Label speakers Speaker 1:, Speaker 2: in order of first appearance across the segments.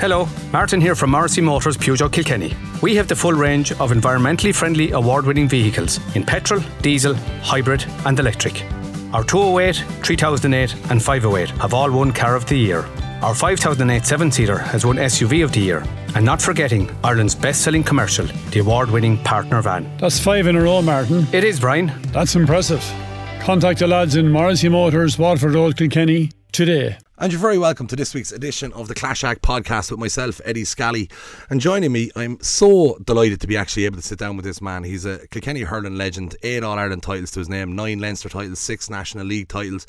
Speaker 1: Hello, Martin here from Morrissey Motors Peugeot Kilkenny. We have the full range of environmentally friendly award winning vehicles in petrol, diesel, hybrid, and electric. Our 208, 3008, and 508 have all won Car of the Year. Our 5008 seven seater has won SUV of the Year. And not forgetting Ireland's best selling commercial, the award winning partner van.
Speaker 2: That's five in a row, Martin.
Speaker 1: It is, Brian.
Speaker 2: That's impressive. Contact the lads in Morrissey Motors, Waterford Road, Kilkenny today.
Speaker 3: And you're very welcome to this week's edition of the Clash Act podcast with myself, Eddie Scally. And joining me, I'm so delighted to be actually able to sit down with this man. He's a Kilkenny hurling legend, eight All Ireland titles to his name, nine Leinster titles, six National League titles,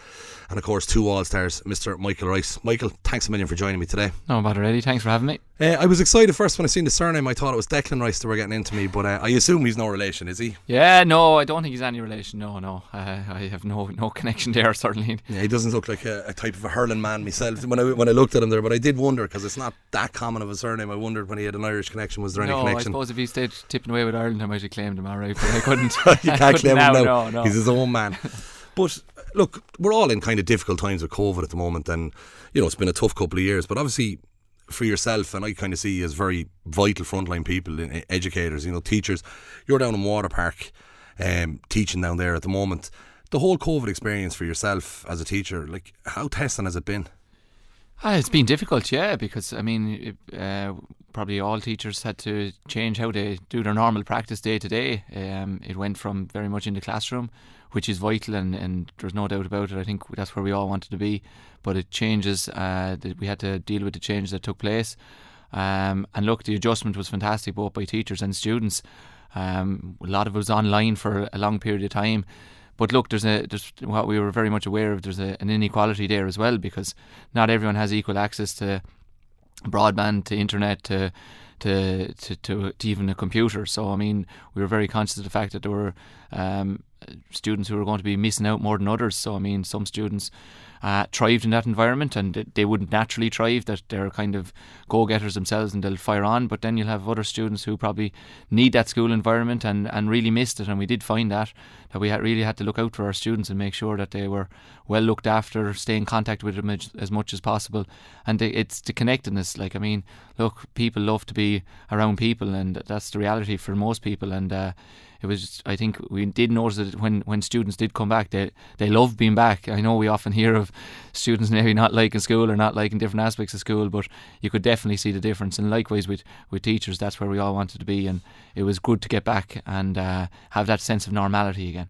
Speaker 3: and of course, two All Stars, Mr. Michael Rice. Michael, thanks a million for joining me today.
Speaker 4: No matter, Eddie. Thanks for having me.
Speaker 3: Uh, I was excited first when I seen the surname. I thought it was Declan Rice that were getting into me, but uh, I assume he's no relation, is he?
Speaker 4: Yeah, no, I don't think he's any relation. No, no, uh, I have no no connection there. Certainly.
Speaker 3: Yeah, he doesn't look like a, a, type of a hurling man myself when I when I looked at him there. But I did wonder because it's not that common of a surname. I wondered when he had an Irish connection. Was there
Speaker 4: no,
Speaker 3: any connection?
Speaker 4: I suppose if he stayed tipping away with Ireland, I might have claimed him. All right, but I couldn't.
Speaker 3: you can't claim
Speaker 4: now,
Speaker 3: him
Speaker 4: now. No, no.
Speaker 3: He's his own man. but look, we're all in kind of difficult times with COVID at the moment, and you know it's been a tough couple of years. But obviously, for yourself, and I kind of see you as very vital frontline people, educators, you know, teachers. You're down in Waterpark, um, teaching down there at the moment. The whole COVID experience for yourself as a teacher, like how testing has it been?
Speaker 4: Ah, it's been difficult, yeah, because I mean, uh, probably all teachers had to change how they do their normal practice day to day. Um, it went from very much in the classroom, which is vital, and, and there's no doubt about it. I think that's where we all wanted to be, but it changes. Uh, we had to deal with the change that took place. Um, and look, the adjustment was fantastic, both by teachers and students. Um, a lot of it was online for a long period of time. But look, there's a there's what we were very much aware of. There's a, an inequality there as well because not everyone has equal access to broadband, to internet, to to, to, to, even a computer. So I mean, we were very conscious of the fact that there were um, students who were going to be missing out more than others. So I mean, some students uh, thrived in that environment, and they wouldn't naturally thrive. That they're kind of go-getters themselves, and they'll fire on. But then you'll have other students who probably need that school environment and, and really missed it. And we did find that that we had really had to look out for our students and make sure that they were well looked after, stay in contact with them as, much as possible. And it's the connectedness. Like I mean, look, people love to be around people, and that's the reality for most people. And uh, it was I think we did notice that when when students did come back they they love being back I know we often hear of students maybe not liking school or not liking different aspects of school but you could definitely see the difference and likewise with with teachers that's where we all wanted to be and it was good to get back and uh, have that sense of normality again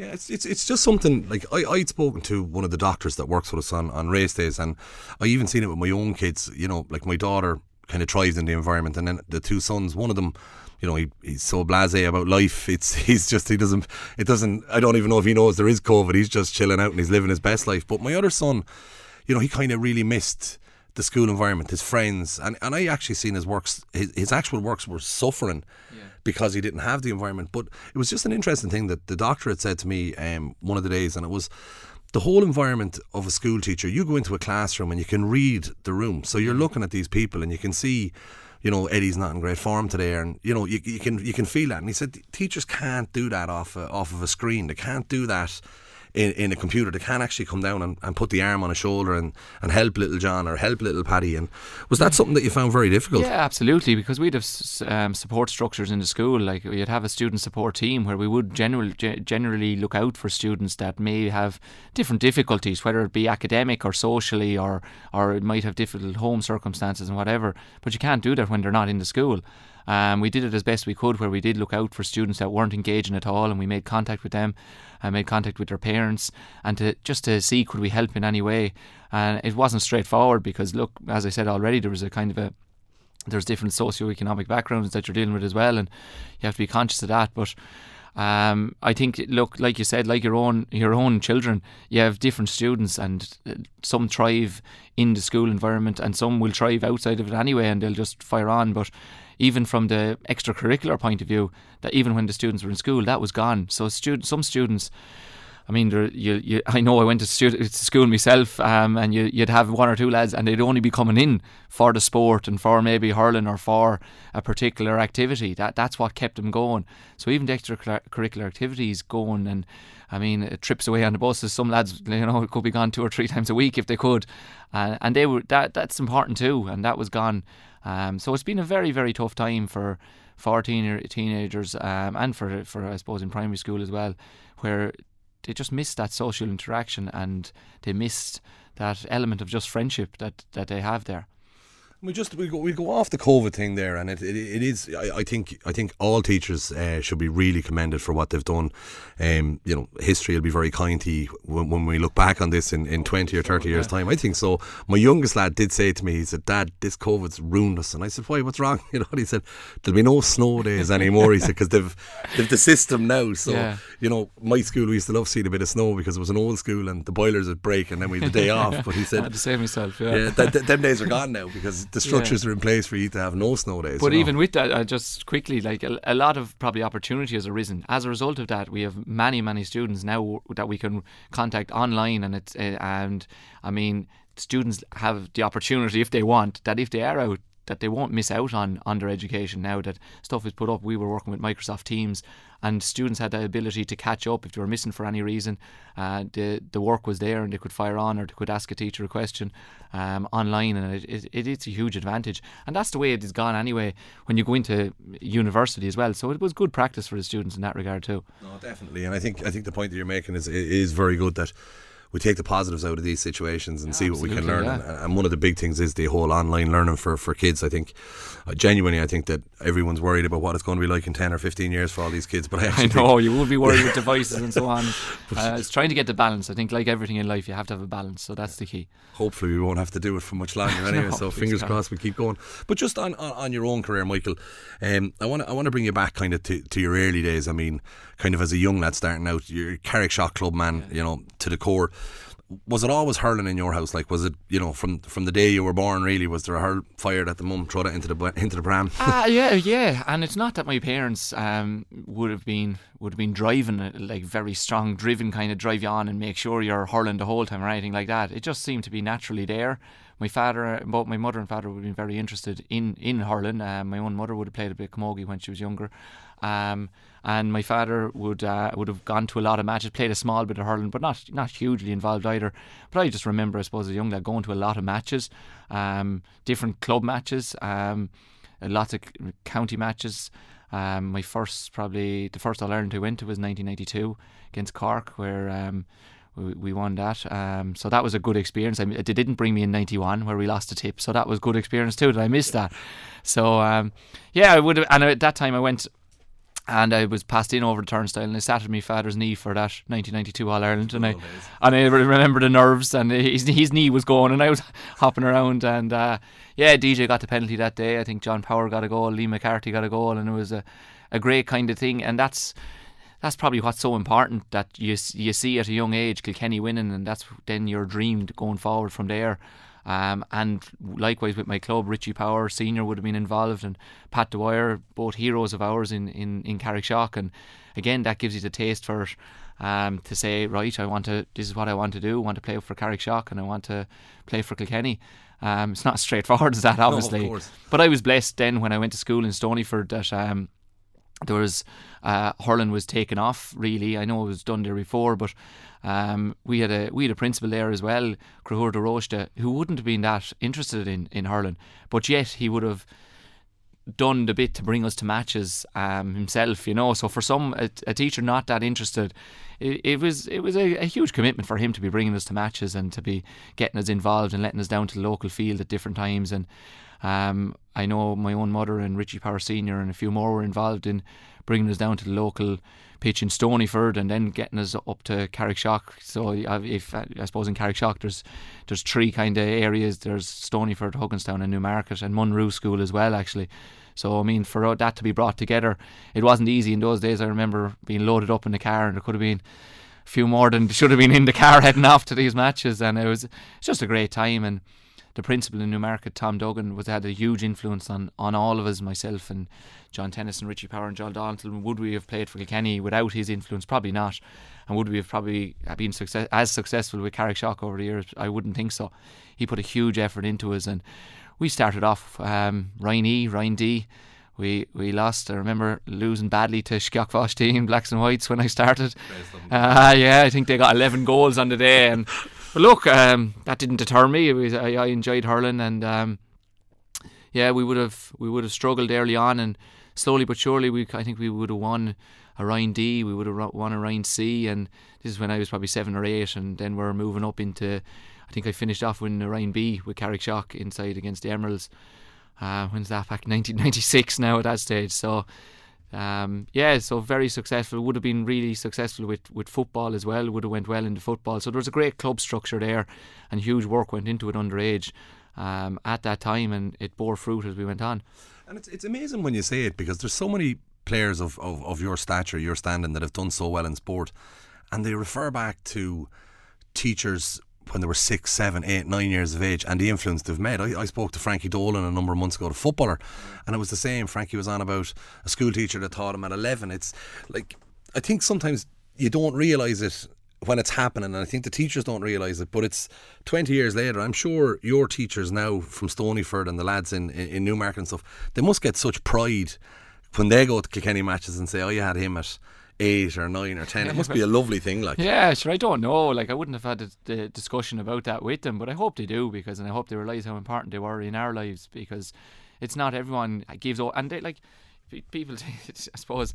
Speaker 3: yeah, it's, it's it's just something like I, I'd spoken to one of the doctors that works with us on, on race days, and I even seen it with my own kids. You know, like my daughter kind of thrives in the environment, and then the two sons, one of them you know, he, he's so blasé about life. It's he's just he doesn't it doesn't I don't even know if he knows there is COVID. He's just chilling out and he's living his best life. But my other son, you know, he kind of really missed the school environment, his friends, and, and I actually seen his works, his, his actual works were suffering yeah. because he didn't have the environment. But it was just an interesting thing that the doctor had said to me um, one of the days, and it was the whole environment of a school teacher. You go into a classroom and you can read the room, so you're looking at these people and you can see you know Eddie's not in great form today, and you know you, you can you can feel that. And he said teachers can't do that off a, off of a screen. They can't do that in, in a computer. They can actually come down and, and put the arm on a shoulder and, and help little John or help little Paddy. And was that something that you found very difficult?
Speaker 4: Yeah, absolutely. Because we'd have um, support structures in the school. Like we'd have a student support team where we would generally generally look out for students that may have different difficulties, whether it be academic or socially, or or it might have difficult home circumstances and whatever. But you can't do that when they're not in the school. Um, we did it as best we could, where we did look out for students that weren't engaging at all, and we made contact with them, and made contact with their parents, and to just to see could we help in any way. And it wasn't straightforward because, look, as I said already, there was a kind of a there's different socio-economic backgrounds that you're dealing with as well, and you have to be conscious of that. But um, I think, look, like you said, like your own your own children, you have different students, and uh, some thrive in the school environment, and some will thrive outside of it anyway, and they'll just fire on. But even from the extracurricular point of view, that even when the students were in school, that was gone. So student, some students I mean, there, you, you, I know I went to, school myself, um, and you, would have one or two lads, and they'd only be coming in for the sport and for maybe hurling or for a particular activity. That that's what kept them going. So even the extracurricular activities going, and I mean, trips away on the buses. Some lads, you know, could be gone two or three times a week if they could, uh, and they were that that's important too, and that was gone. Um, so it's been a very very tough time for for teen- teenagers um, and for for I suppose in primary school as well, where they just missed that social interaction and they missed that element of just friendship that, that they have there.
Speaker 3: We just we go we go off the COVID thing there, and it it, it is. I, I think I think all teachers uh, should be really commended for what they've done. Um, you know, history will be very kind to you when, when we look back on this in, in twenty or thirty years' time. I think so. My youngest lad did say to me, he said, "Dad, this COVID's ruined us," and I said, "Why? What's wrong?" You know, he said, "There'll be no snow days anymore." He said, "Because they've they've the system now." So yeah. you know, my school we used to love seeing a bit of snow because it was an old school and the boilers would break, and then we had the day off. But he said,
Speaker 4: "I had to save myself." Yeah,
Speaker 3: yeah th- th- them days are gone now because the structures yeah. are in place for you to have no snow days.
Speaker 4: But
Speaker 3: you
Speaker 4: know? even with that, uh, just quickly, like a, a, lot of probably opportunity has arisen as a result of that. We have many, many students now that we can contact online, and it's uh, and I mean, students have the opportunity if they want that if they are out that they won't miss out on on their education now that stuff is put up. We were working with Microsoft Teams, and students had the ability to catch up if they were missing for any reason. Uh, the the work was there, and they could fire on or they could ask a teacher a question um, online, and it, it, it, it's a huge advantage. And that's the way it is gone anyway when you go into university as well. So it was good practice for the students in that regard too.
Speaker 3: No, definitely, and I think I think the point that you're making is is very good that we take the positives out of these situations and yeah, see what we can learn. Yeah. And, and, one of the big things is the whole online learning for, for kids. I think, uh, genuinely, I think that everyone's worried about what it's going to be like in 10 or 15 years for all these kids. But I,
Speaker 4: I know, you will be worried with devices and so on. Uh, it's trying to get the balance. I think, like everything in life, you have to have a balance. So that's the key.
Speaker 3: Hopefully, we won't have to do it for much longer anyway. no, so fingers crossed we keep going. But just on, on, on your own career, Michael, um, I want to I want to bring you back kind of to, to your early days. I mean, kind of as a young lad starting out, you're Carrickshock club man, yeah. you know, to the core was it always hurling in your house? Like, was it you know from from the day you were born? Really, was there a hurl fired at the mum, throw it into the into the pram?
Speaker 4: Ah, uh, yeah, yeah. And it's not that my parents um, would have been would have been driving it, like very strong, driven kind of drive you on and make sure you're hurling the whole time or anything like that. It just seemed to be naturally there. My father, both my mother and father, would have been very interested in in hurling. Uh, my own mother would have played a bit of camogie when she was younger. Um, and my father would uh, would have gone to a lot of matches, played a small bit of hurling, but not not hugely involved either. But I just remember, I suppose, as a young lad going to a lot of matches, um, different club matches, um, lots of county matches. Um, my first, probably the first All Ireland I went to was 1992 against Cork, where um, we, we won that. Um, so that was a good experience. I, they didn't bring me in '91 where we lost a tip, so that was good experience too. That I missed that. So um, yeah, I would. And at that time, I went and I was passed in over the turnstile and I sat at my father's knee for that 1992 All Ireland and I and I remember the nerves and his, his knee was going and I was hopping around and uh, yeah DJ got the penalty that day. I think John Power got a goal Lee McCarthy got a goal and it was a, a great kind of thing. And that's that's probably what's so important that you you see at a young age Kilkenny winning and that's then your dream going forward from there um, and likewise with my club, Richie Power Senior would have been involved, and Pat Dwyer, both heroes of ours in in in Carrickshock. And again, that gives you the taste for it. Um, to say, right, I want to. This is what I want to do. I want to play for Carrickshock, and I want to play for Kilkenny. Um, it's not as straightforward as that, obviously.
Speaker 3: No,
Speaker 4: but I was blessed then when I went to school in Stonyford that um, there was uh, hurling was taken off. Really, I know it was done there before, but um, we had a we had a principal there as well, Crahur de Rochta, who wouldn't have been that interested in in hurling, but yet he would have done the bit to bring us to matches um, himself, you know. So for some a, a teacher not that interested, it, it was it was a, a, huge commitment for him to be bringing us to matches and to be getting us involved and letting us down to the local field at different times. And um, I know my own mother and Richie Power Senior and a few more were involved in bringing us down to the local pitch in Stonyford and then getting us up to Carrickshock. So if I suppose in Carrickshock there's there's three kind of areas. There's Stonyford, Hugginstown, and Newmarket, and Munro School as well actually. So I mean, for that to be brought together, it wasn't easy in those days. I remember being loaded up in the car, and there could have been a few more than should have been in the car heading off to these matches, and it was just a great time. And the principal in Newmarket, Tom Duggan, was had a huge influence on, on all of us, myself and John Tennyson, Richie Power, and John Donaldson. Would we have played for Kilkenny without his influence? Probably not. And would we have probably been success, as successful with Carrick Carrickshock over the years? I wouldn't think so. He put a huge effort into us, and we started off um, Roinn E, Roinn D. We we lost. I remember losing badly to Skeoch team, Blacks and Whites, when I started. Uh, yeah, I think they got 11 goals on the day. And but look, um, that didn't deter me. Was, I, I, enjoyed hurling, and um, yeah, we would have we would have struggled early on, and slowly but surely, we I think we would have won a Roinn D, we would have won a Roinn C, and this is when I was probably seven or eight, and then we're moving up into. I think I finished off winning a Roinn B with Carrickshock inside against the Emeralds. Uh, when's that back? 1996 now at that stage. So, um, yeah, so very successful. Would have been really successful with, with football as well. Would have went well into football. So there was a great club structure there, and huge work went into it underage um, at that time, and it bore fruit as we went on.
Speaker 3: And it's it's amazing when you say it because there's so many players of, of, of your stature, your standing that have done so well in sport, and they refer back to teachers when they were six, seven, eight, nine years of age and the influence they've made. I, I spoke to Frankie Dolan a number of months ago, the footballer, and it was the same. Frankie was on about a school teacher that taught him at 11. It's like, I think sometimes you don't realise it when it's happening, and I think the teachers don't realise it, but it's 20 years later. I'm sure your teachers now from Stonyford and the lads in, in, in Newmarket and stuff, they must get such pride when they go to Kilkenny matches and say, oh, you had him at eight or nine or ten. It must be a lovely thing, like.
Speaker 4: Yeah, sure. I don't know. Like, I wouldn't have had the discussion about that with them, but I hope they do because, and I hope they realise how important they were in our lives because it's not everyone gives. All, And they like people. I suppose.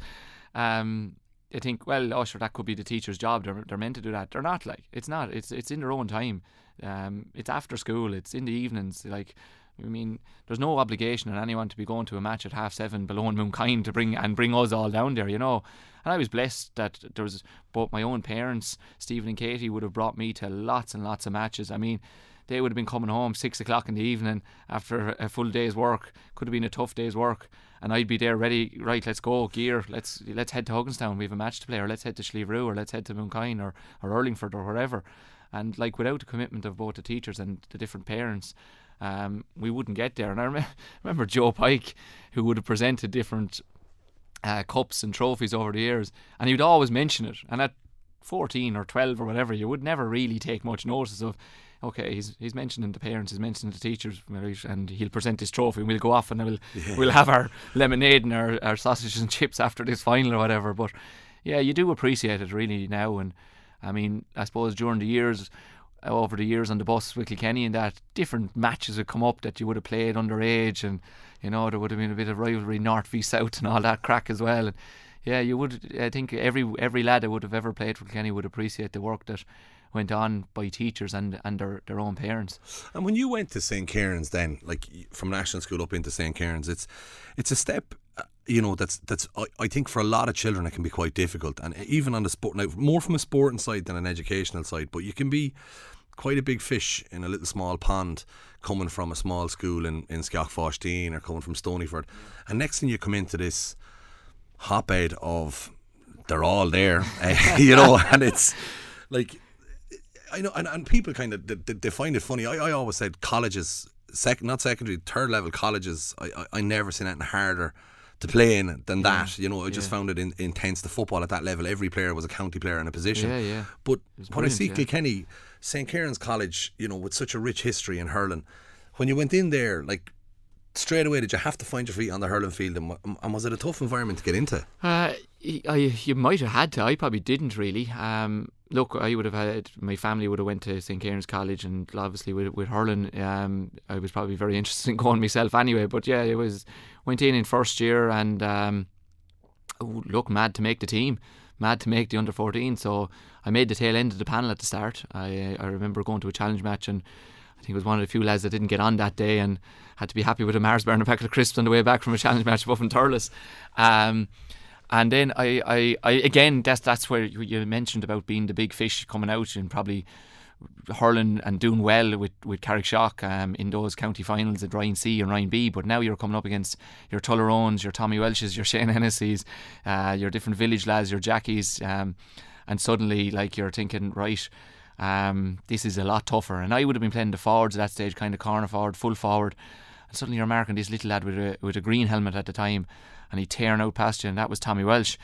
Speaker 4: Um, they think, well, oh, sure, that could be the teacher's job. They're, they're meant to do that. They're not. Like, it's not. It's it's in their own time. Um, it's after school. It's in the evenings. Like, I mean, there's no obligation on anyone to be going to a match at half seven below in Mooncoin to bring and bring us all down there, you know. And I was blessed that there was both my own parents, Stephen and Katie, would have brought me to lots and lots of matches. I mean, they would have been coming home six o'clock in the evening after a full day's work. Could have been a tough day's work, and I'd be there ready. Right, let's go, gear. Let's let's head to Hugginstown. We have a match to play, or let's head to Slieve or let's head to Mooncoin or or Urlingford or wherever. And like without the commitment of both the teachers and the different parents, um, we wouldn't get there. And I rem- remember Joe Pike, who would have presented different uh, cups and trophies over the years, and he would always mention it. And at 14 or 12 or whatever, you would never really take much notice of. Okay, he's he's mentioning the parents, he's mentioning the teachers, and he'll present his trophy. and We'll go off and we'll yeah. we'll have our lemonade and our, our sausages and chips after this final or whatever. But yeah, you do appreciate it really now, and I mean, I suppose during the years over the years on the bus with Kilkenny and that different matches would come up that you would have played underage and you know there would have been a bit of rivalry north v south and all that crack as well and yeah you would I think every every lad that would have ever played for Kilkenny would appreciate the work that went on by teachers and, and their, their own parents.
Speaker 3: And when you went to St. Kieran's then, like from national school up into St. Kieran's, it's it's a step uh, you know that's that's I, I think for a lot of children it can be quite difficult and even on the sport now more from a sporting side than an educational side but you can be quite a big fish in a little small pond coming from a small school in, in Skeoch or coming from Stonyford. And next thing you come into this hotbed of they're all there, uh, you know, and it's like, I know, and, and people kind of they, they find it funny. I, I always said colleges, second, not secondary, third level colleges, I, I, I never seen anything harder to play in than yeah. that. You know, I just yeah. found it in, intense. The football at that level, every player was a county player in a position.
Speaker 4: Yeah, yeah.
Speaker 3: But when I see. Kilkenny, St Kieran's College, you know, with such a rich history in hurling, when you went in there, like straight away, did you have to find your feet on the hurling field, and, and was it a tough environment to get into?
Speaker 4: Uh, I, you might have had to. I probably didn't really. Um, look, I would have had my family would have went to St Kieran's College, and obviously with, with hurling, um, I was probably very interested in going myself anyway. But yeah, it was went in in first year, and um, look, mad to make the team, mad to make the under fourteen. So I made the tail end of the panel at the start. I I remember going to a challenge match and. I think it was one of the few lads that didn't get on that day and had to be happy with a Mars bar and a packet of crisps on the way back from a challenge match above in Thurles. Um, and then I, I, I again that's that's where you mentioned about being the big fish coming out and probably hurling and doing well with with Carrickshock um, in those county finals at Roinn C and Roinn B. But now you're coming up against your Tullaroans, your Tommy Walshes, your Shane Hennessy's, uh, your different village lads, your Jackies, um, and suddenly like you're thinking right. um, this is a lot tougher. And I would have been playing the forwards at that stage, kind of corner forward, full forward. And suddenly you're marking this little lad with a, with a green helmet at the time, and he tearing out past you, and that was Tommy Walsh.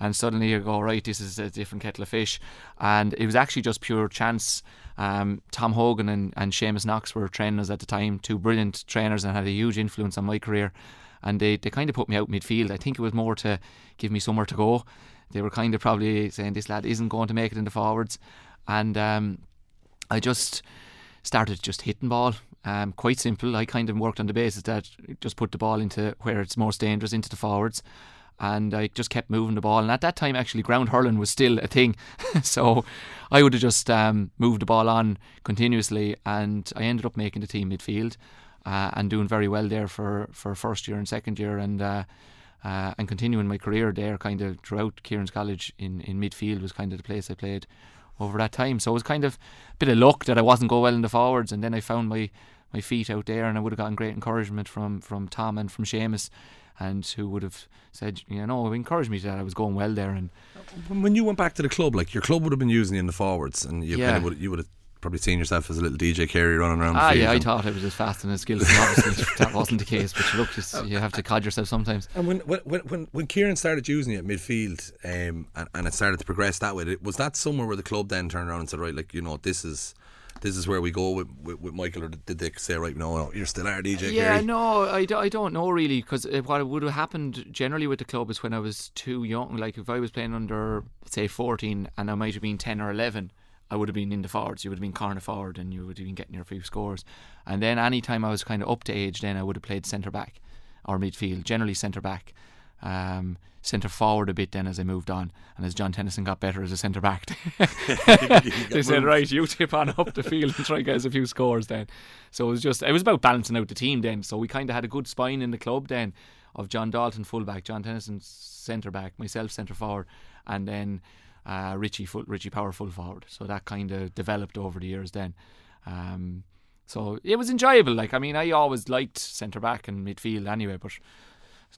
Speaker 4: And suddenly you go, right, this is a different kettle of fish. And it was actually just pure chance. Um, Tom Hogan and, and Seamus Knox were trainers at the time, two brilliant trainers and had a huge influence on my career. And they, they kind of put me out midfield. I think it was more to give me somewhere to go. They were kind of probably saying this lad isn't going to make it in the forwards and um, I just started just hitting ball. Um, quite simple. I kind of worked on the basis that just put the ball into where it's most dangerous, into the forwards. And I just kept moving the ball. And at that time, actually, ground hurling was still a thing. so I would have just um, moved the ball on continuously. And I ended up making the team midfield uh, and doing very well there for, for first year and second year. And uh, uh, and continuing my career there, kind of throughout Kieran's College in, in midfield was kind of the place I played over that time. So it was kind of a bit of luck that I wasn't going well in the forwards, and then I found my, my feet out there, and I would have gotten great encouragement from from Tom and from Seamus, and who would have said, you know, encouraged me that I was going well there. And
Speaker 3: when you went back to the club, like your club would have been using you in the forwards, and you
Speaker 4: yeah.
Speaker 3: kind of would, you would have probably seen yourself as a little DJ Carey running around.
Speaker 4: Ah,
Speaker 3: yeah,
Speaker 4: I thought I was as fast and as skillful. Obviously, that wasn't the case. But look, just, you have to cod yourself sometimes.
Speaker 3: And when when when, when Kieran started using you at midfield, um, and, and it started to progress that way, was that somewhere where the club then turned around and said, right, like you know, this is this is where we go with, with, with, Michael, or did they say, right, no, no you're still our DJ?
Speaker 4: Yeah,
Speaker 3: Carey?
Speaker 4: no, I, do, I don't know really, because what would have happened generally with the club is when I was too young, like if I was playing under, say, 14 and I might have been 10 or 11, I would have been in the forwards. You would have been corner forward, and you would have been getting your few scores. And then any time I was kind of up to age, then I would have played centre back or midfield, generally centre back. Um, centre forward a bit then as I moved on, and as John Tennyson got better as a centre back, they said, "Right, you tip on up the field and try and get us a few scores." Then, so it was just it was about balancing out the team. Then, so we kind of had a good spine in the club then of John Dalton fullback, John Tennyson centre back, myself centre forward, and then uh, Richie full, Richie Power full forward. So that kind of developed over the years then. Um, so it was enjoyable. Like I mean, I always liked centre back and midfield anyway, but.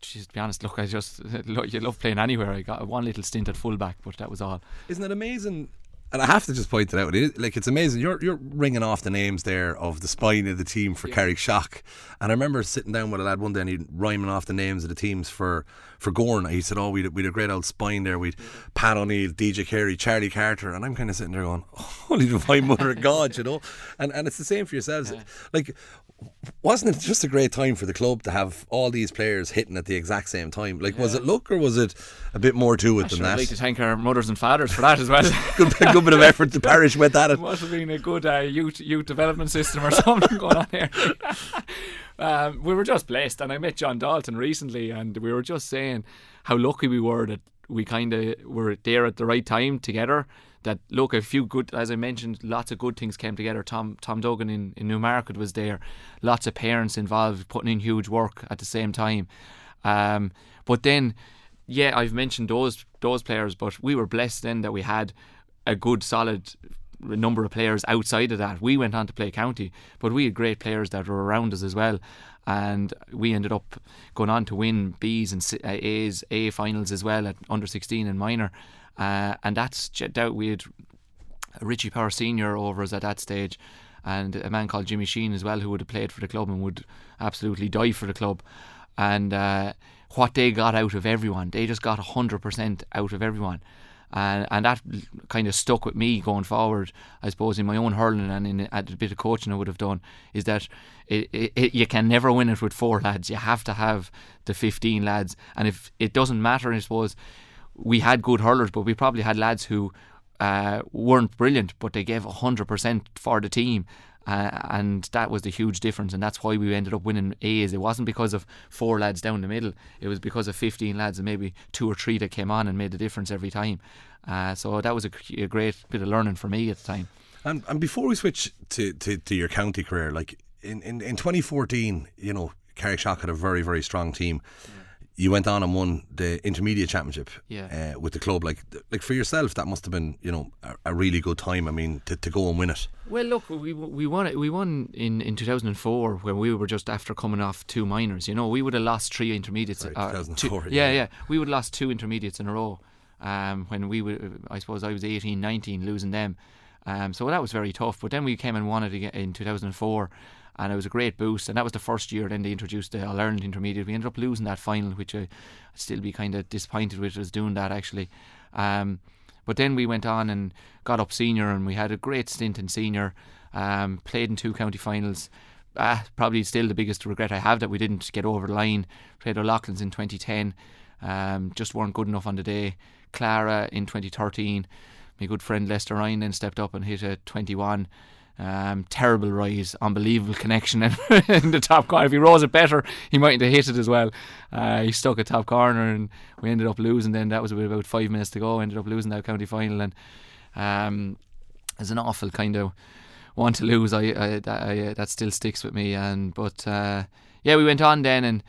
Speaker 4: Geez, to be honest, look, I just you love playing anywhere. I got one little stint at fullback, but that was all.
Speaker 3: Isn't it amazing and I have to just point it out. It, like it's amazing. You're you're ringing off the names there of the spine of the team for yeah. Carrickshock. And I remember sitting down with a lad one day and he rhyming off the names of the teams for for Gowran. He said, "Oh, we would we'd a great old spine there. We'd yeah. Pat O'Neill, DJ Carey, Charlie Carter." And I'm kind of sitting there going, "Holy divine mother of God," you know. And and it's the same for yourselves. Like wasn't it just a great time for the club to have all these players hitting at the exact same time? Like, yeah. was it luck or was it a bit more to it
Speaker 4: I
Speaker 3: than that?
Speaker 4: I'd like to thank our mothers and fathers for that as well.
Speaker 3: good, good bit of effort the parish went at it.
Speaker 4: Must have been a good uh, youth youth development system or something going on here. um, we were just blessed, and I met John Dalton recently, and we were just saying how lucky we were that we kind of were there at the right time together that look a few good as I mentioned lots of good things came together. Tom Tom Duggan in, in Newmarket was there. Lots of parents involved putting in huge work at the same time. Um, but then yeah I've mentioned those those players but we were blessed then that we had a good solid number of players outside of that. We went on to play county but we had great players that were around us as well. And we ended up going on to win B's and A's A finals as well at under 16 and minor uh, and that's that we had Richie Power Senior over us at that stage, and a man called Jimmy Sheen as well, who would have played for the club and would absolutely die for the club. And uh, what they got out of everyone, they just got hundred percent out of everyone. And, and that kind of stuck with me going forward. I suppose in my own hurling and in a bit of coaching I would have done is that it, it, you can never win it with four lads. You have to have the fifteen lads, and if it doesn't matter, I suppose we had good hurlers, but we probably had lads who uh, weren't brilliant, but they gave 100% for the team. Uh, and that was the huge difference, and that's why we ended up winning A's. It wasn't because of four lads down the middle; it was because of fifteen lads and maybe two or three that came on and made the difference every time. Uh, so that was a, a, great bit of learning for me at the time.
Speaker 3: And, and before we switch to, to, to your county career, like in, in, in 2014, you know, Carrickshock had a very very strong team. You went on and won the intermediate championship
Speaker 4: yeah.
Speaker 3: uh, with the club. Like, like for yourself, that must have been you know a, a, really good time. I mean, to, to go and win it.
Speaker 4: Well, look, we we won it. We won in, in 2004 when we were just after coming off two minors. You know, we would have lost three intermediates.
Speaker 3: Sorry, 2004.
Speaker 4: Two, yeah, yeah, we would have lost two intermediates in a row. Um, when we were, I suppose I was 18, 19, losing them. Um, so that was very tough. But then we came and won it again in 2004 and it was a great boost. And that was the first year. Then they introduced the All Ireland Intermediate. We ended up losing that final, which I still be kind of disappointed with us doing that actually. Um, but then we went on and got up senior, and we had a great stint in senior. Um, played in two county finals. Ah, probably still the biggest regret I have that we didn't get over the line. Played O'Loughlin's in 2010. Um, just weren't good enough on the day. Clara in 2013. My good friend Lester Ryan then stepped up and hit a 21. Um, terrible rise, unbelievable connection in the top corner. If he rose it better, he might have hit it as well. Uh, he stuck a top corner and we ended up losing. Then that was about five minutes to go. Ended up losing that county final and um, it's an awful kind of want to lose. I, I, that, I, that still sticks with me. And but uh, yeah, we went on then and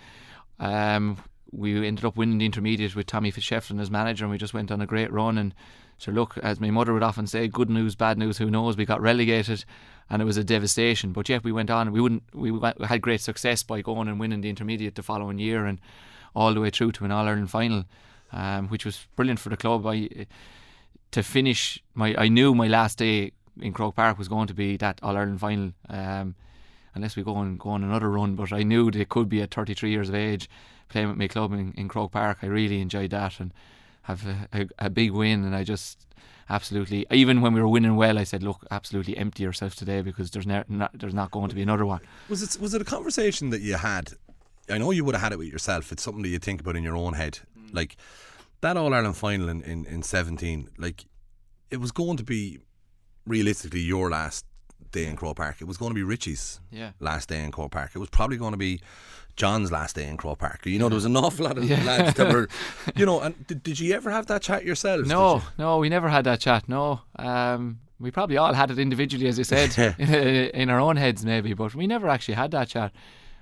Speaker 4: um, we ended up winning the intermediate with Tommy Fitzshefflin as manager, and we just went on a great run and so look, as my mother would often say, good news, bad news, who knows? We got relegated, and it was a devastation. But yet we went on, we wouldn't. We had great success by going and winning the intermediate the following year, and all the way through to an All Ireland final, um, which was brilliant for the club. I to finish my, I knew my last day in Croke Park was going to be that All Ireland final. Um, unless we go and go on another run, but I knew they could be at 33 years of age playing with my club in, in Croke Park. I really enjoyed that and have a, a, a, big win, and I just absolutely even when we were winning well, I said, look, absolutely empty yourself today because there's ne- not, there's not going to be another one.
Speaker 3: Was it was it a conversation that you had? I know you would have had it with yourself. It's something that you think about in your own head, mm. like that All Ireland final in, in, in 17. Like it was going to be realistically your last day in Croke Park. It was going to be Richie's
Speaker 4: yeah.
Speaker 3: last day in Croke Park. It was probably going to be John's last day in Croke Park. You know, there was an awful lot of yeah. lads that were, you know, and did, did you ever have that chat yourselves?
Speaker 4: No, no, we never had that chat. No. Um, we probably all had it individually, as you said, in our own heads maybe, but we never actually had that chat.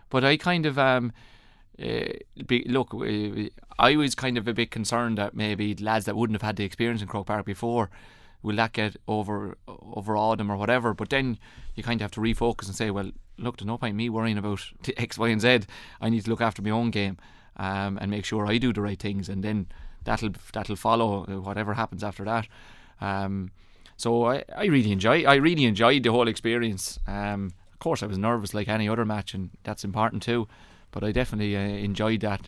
Speaker 4: But I kind of, um, uh, be, look, I was kind of a bit concerned that maybe lads that wouldn't have had the experience in Croke Park before will that get over overawed them or whatever. But then you kind of have to refocus and say, well, look, there's no point me worrying about X, Y, and Z. I need to look after my own game um, and make sure I do the right things, and then that'll that'll follow uh, whatever happens after that. Um, so I, I really enjoy I really enjoyed the whole experience. Um, of course, I was nervous like any other match, and that's important too. But I definitely uh, enjoyed that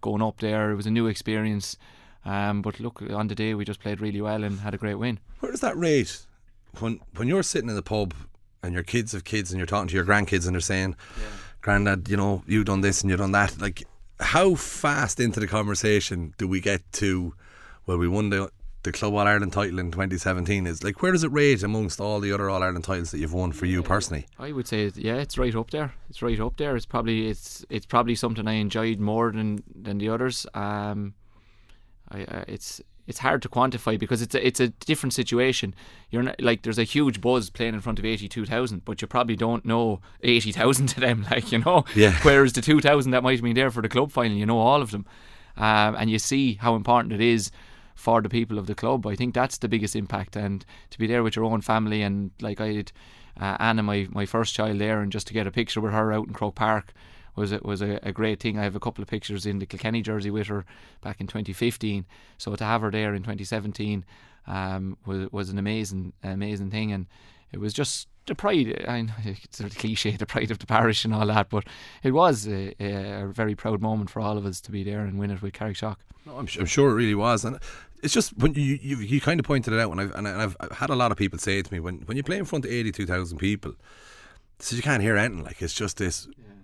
Speaker 4: going up there. It was a new experience. Um, but look, on the day we just played really well and had a great win.
Speaker 3: Where does that rate when when you're sitting in the pub and your kids have kids and you're talking to your grandkids and they're saying, yeah. "Granddad, you know, you've done this and you've done that." Like, how fast into the conversation do we get to? Well, we won the the Club All Ireland title in 2017 is like where does it rate amongst all the other All Ireland titles that you've won for you personally?
Speaker 4: I would say yeah, it's right up there. It's right up there. It's probably it's it's probably something I enjoyed more than than the others. Um, I, uh, it's it's hard to quantify because it's a, it's a different situation. You're not, like there's a huge buzz playing in front of eighty two thousand, but you probably don't know eighty thousand to them, like you know.
Speaker 3: Yeah.
Speaker 4: Whereas the two thousand that might have been there for the club final, you know all of them, um, and you see how important it is for the people of the club. I think that's the biggest impact, and to be there with your own family and like I had uh, Anna, my my first child there, and just to get a picture with her out in Croke Park was it was a, a, great thing. I have a couple of pictures in the Kilkenny jersey with her back in 2015. So to have her there in 2017 um, was was an amazing amazing thing, and it was just the pride. I know it's sort of cliche, the pride of the parish and all that, but it was a, a, a very proud moment for all of us to be there and win it with Carrickshock.
Speaker 3: No, I'm, I'm sure it really was, and it's just when you you, you kind of pointed it out, and I've and I've had a lot of people say to me when when you play in front of 82,000 people. So you can't hear anything. Like it's just this yeah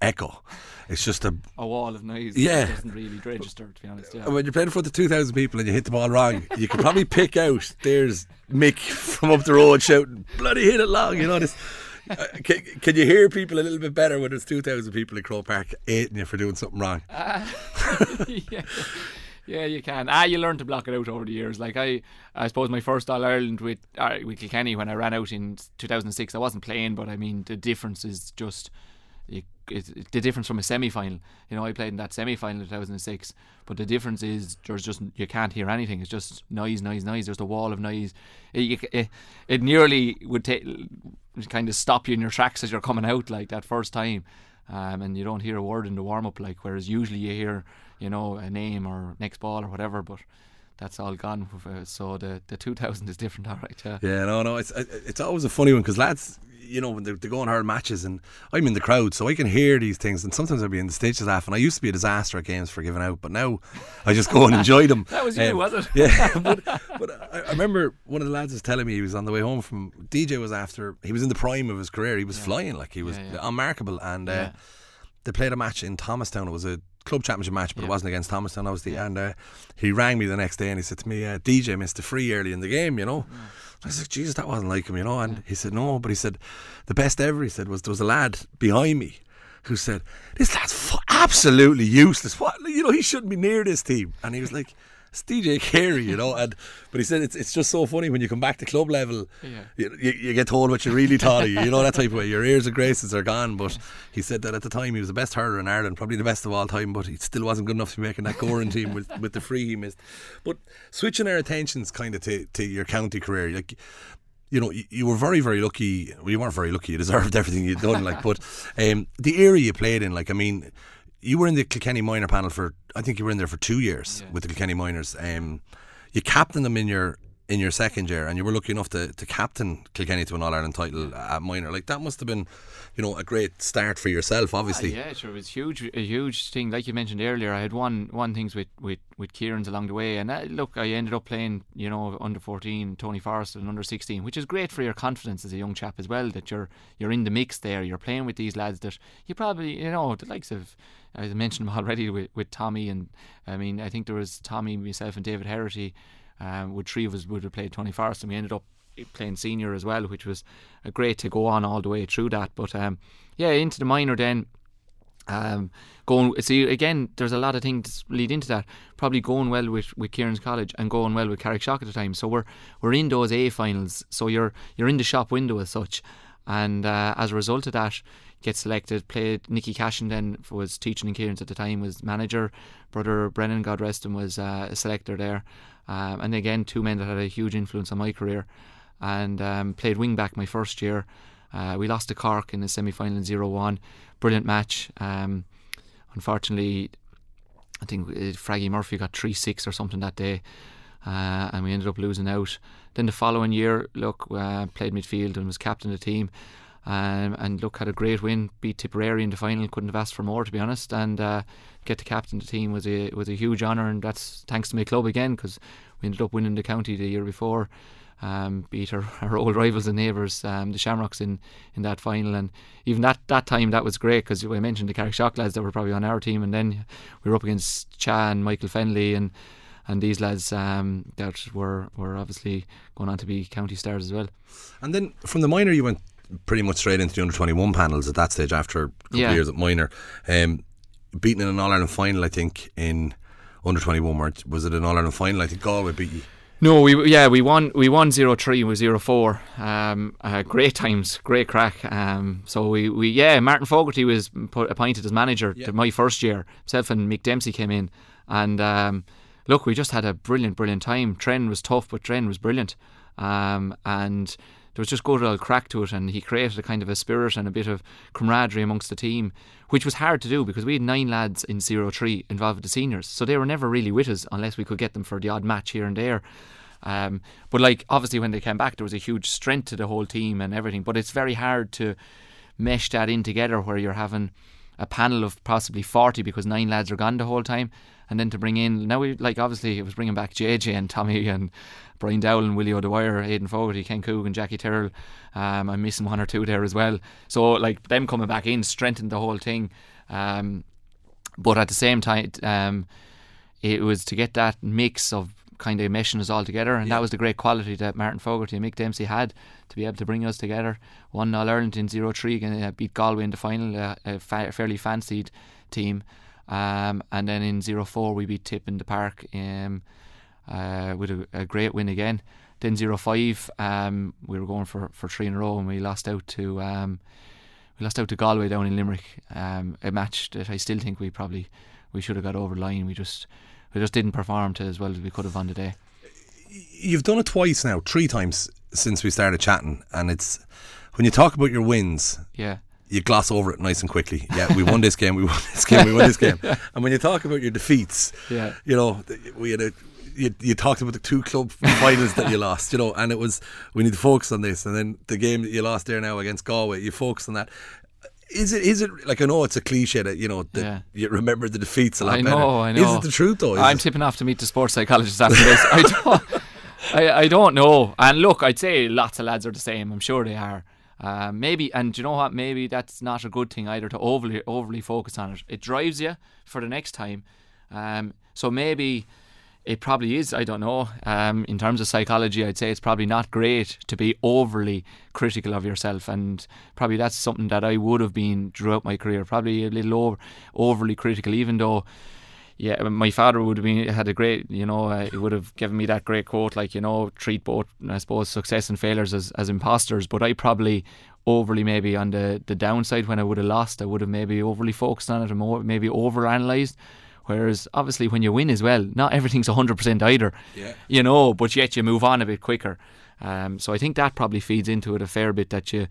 Speaker 3: echo. It's just a
Speaker 4: a wall of noise.
Speaker 3: Yeah,
Speaker 4: doesn't really register to be honest. Yeah.
Speaker 3: When you're playing in front of two thousand people and you hit the ball wrong, you can probably pick out. There's Mick from up the road shouting, "Bloody hit it long!" You know this. Uh, can, can, you hear people a little bit better when there's 2,000 people in Croke Park hating you for doing something wrong? Uh,
Speaker 4: yeah. Yeah, you can. Ah, you learn to block it out over the years. Like I, I suppose my first All Ireland with uh, with Kilkenny when I ran out in 2006, I wasn't playing, but I mean the difference is just the difference from a semi-final. You know, I played in that semi-final in 2006, but the difference is there's just you can't hear anything. It's just noise, noise, noise. There's a wall of noise. It, it, it nearly would take kind of stop you in your tracks as you're coming out like that first time, um, and you don't hear a word in the warm-up like. Whereas usually you hear, you know, a name or next ball or whatever, but that's all gone. So the the 2000 is different, all right. Yeah.
Speaker 3: Yeah, no, no, it's it's always a funny one because lads, you know, when they, they go on hard matches, and I'm in the crowd, so I can hear these things. And sometimes I'll be in the stages laughing. I used to be a disaster at games for giving out, but now I just go and enjoy them.
Speaker 4: that was you, um, was it?
Speaker 3: yeah, but, but I, I, remember one of the lads was telling me he was on the way home from DJ was after he was in the prime of his career. He was yeah. flying like he was yeah, yeah. unmarkable, and uh, they played a match in Thomastown. It was a club championship match, but it wasn't against Thomastown, obviously. And uh, he rang me the next day and he said to me, uh, "DJ missed a free early in the game, you know." I said, Jesus, that wasn't like him, you know. And he said, no, but he said, the best ever, he said, was there was a lad behind me who said, this lad's f- absolutely useless. What, you know, he shouldn't be near this team. And he was like, it's DJ Carey, you know. And but he said it's it's just so funny when you come back to club level, yeah. you, you, you, get told what you really thought of you, you know that type of way. Your ears and graces are gone. But he said that at the time he was the best hurler in Ireland, probably the best of all time. But he still wasn't good enough to be making that Gowran team with with the free he missed. But switching our attentions kind of to to your county career, like you know, you, you, were very, very lucky. Well, you weren't very lucky. You deserved everything you'd done. Like, but um, the area you played in, like, I mean, you were in the Kilkenny minor panel for I think you were in there for two years yeah. with the Kilkenny minors. Um, you captained them in your in your second year, and you were lucky enough to, to captain Kilkenny to an All Ireland title at minor. Like that must have been, you know, a great start for yourself. Obviously,
Speaker 4: uh, yeah, sure, it was huge, a huge thing. Like you mentioned earlier, I had one one things with with with Kieran's along the way, and uh, look, I ended up playing, you know, under fourteen, Tony Forristal, and under sixteen, which is great for your confidence as a young chap as well. That you're you're in the mix there. You're playing with these lads that you probably, you know, the likes of I mentioned them already with, with Tommy, and I mean, I think there was Tommy, myself, and David Herity. Um, with three of us would have played Tony Forristal, and we ended up playing senior as well, which was great to go on all the way through that. But um, yeah, into the minor then. Um, going see again, there's a lot of things lead into that. Probably going well with, with Kieran's College and going well with Carrickshock at the time. So we're we're in those A finals. So you're you're in the shop window as such, and uh, as a result of that, get selected. Played Nicky Cashin then was teaching in Kieran's at the time, was manager. Brother Brennan, God rest him, was uh, a selector there. Um, and again, two men that had a huge influence on my career. And um, played wing back my first year. Uh, we lost to Cork in the semi final in 0 1. Brilliant match. Um, unfortunately, I think Fraggy Murphy got 3 6 or something that day. Uh, and we ended up losing out. Then the following year, look, uh, played midfield and was captain of the team. Um, and look, had a great win, beat Tipperary in the final. Couldn't have asked for more, to be honest. And uh, get to captain the team was a was a huge honour, and that's thanks to my club again because we ended up winning the county the year before. Um, beat our, our old rivals and neighbours, um, the Shamrocks, in, in that final. And even that, that time, that was great because I mentioned the Carrickshock lads that were probably on our team, and then we were up against Cha and Michael Fennelly and and these lads um, that were were obviously going on to be county stars as well.
Speaker 3: And then from the minor, you went pretty much straight into the under 21 panels at that stage after a couple yeah. of years at minor. Um, beaten in an All Ireland final, I think, in under 21. Was it an All Ireland final? I think Galway beat you.
Speaker 4: No, we yeah we won we won zero three with zero four. Um, uh, great times, great crack. Um, so we, we yeah Martin Fogarty was put, appointed as manager yeah. my first year. Himself and Mick Dempsey came in, and um, look, we just had a brilliant, brilliant time. Tren was tough, but Tren was brilliant. Um, and there was just good old crack to it, and he created a kind of a spirit and a bit of camaraderie amongst the team, which was hard to do because we had nine lads in zero three involved with the seniors, so they were never really with us unless we could get them for the odd match here and there. Um, but like obviously when they came back, there was a huge strength to the whole team and everything. But it's very hard to mesh that in together where you're having a panel of possibly 40 because nine lads are gone the whole time and then to bring in now we like obviously it was bringing back JJ and Tommy and Brian Dowell and Willie O'Dwyer, Aidan Fogarty, Ken Coogan, Jackie Tyrrell. Um, I'm missing one or two there as well. So like them coming back in strengthened the whole thing. Um, but at the same time, um, it was to get that mix of kind of meshing us all together, and yeah. that was the great quality that Martin Fogarty and Mick Dempsey had to be able to bring us together. One All Ireland in 0 3, uh, beat Galway in the final, uh, a fa- fairly fancied team. Um, and then in 0 4, we beat Tip in the park um, uh, with a, a, great win again. Then 0 5, um, we were going for, for three in a row and we lost out to. Um, we lost out to Galway down in Limerick, um, a match that I still think we probably we should have got over the line. We just we just didn't perform to as well as we could have on the day.
Speaker 3: You've done it twice now, three times since we started chatting, and it's when you talk about your wins.
Speaker 4: Yeah
Speaker 3: you gloss over it nice and quickly. Yeah, we won this game, we won this game, we won this game. And when you talk about your defeats,
Speaker 4: yeah,
Speaker 3: you know, we had a you, you talked about the two club finals that you lost, you know, and it was we need to focus on this, and then the game that you lost there now against Galway, you focus on that. Is it? Is it like I know it's a cliche that you know that
Speaker 4: Yeah.
Speaker 3: you remember the defeats a lot
Speaker 4: I
Speaker 3: better.
Speaker 4: know, I know.
Speaker 3: Is it the truth though? Is
Speaker 4: I'm
Speaker 3: it?
Speaker 4: tipping off to meet the sports psychologist after this. I don't, I, I don't know. And look, I'd say lots of lads are the same. I'm sure they are. Uh, maybe, and you know what? Maybe that's not a good thing either to overly overly focus on it. It drives you for the next time. Um, so maybe it probably is. I don't know. Um, in terms of psychology, I'd say it's probably not great to be overly critical of yourself, and probably that's something that I would have been throughout my career. Probably a little over, overly critical, even though. Yeah, my father would have been had a great, you know, uh, he would have given me that great quote, like you know, treat both, I suppose, success and failures as, as imposters. But I probably overly maybe on the the downside when I would have lost, I would have maybe overly focused on it and more, maybe over analysed. Whereas obviously when you win as well, not everything's hundred percent either.
Speaker 3: Yeah.
Speaker 4: You know, but yet you move on a bit quicker. Um, so I think that probably feeds into it a fair bit that you.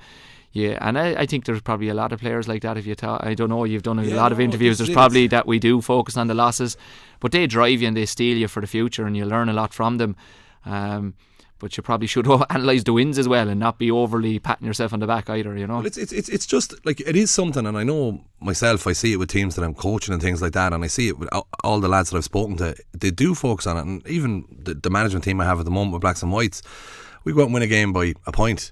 Speaker 4: Yeah, and I, I think there's probably a lot of players like that. If you talk, I don't know, you've done a
Speaker 3: Yeah,
Speaker 4: lot of interviews. There's probably that we do focus on the losses, but they drive you and they steal you for the future, and you learn a lot from them. Um, but you probably should analyse the wins as well and not be overly patting yourself on the back either. You know.
Speaker 3: Well, it's, it's it's just like it is something, and I know myself. I see it with teams that I'm coaching and things like that, and I see it with all- all the lads that I've spoken to. They do focus on it, and even the, the management team I have at the moment with Blacks and Whites, we go out and win a game by a point.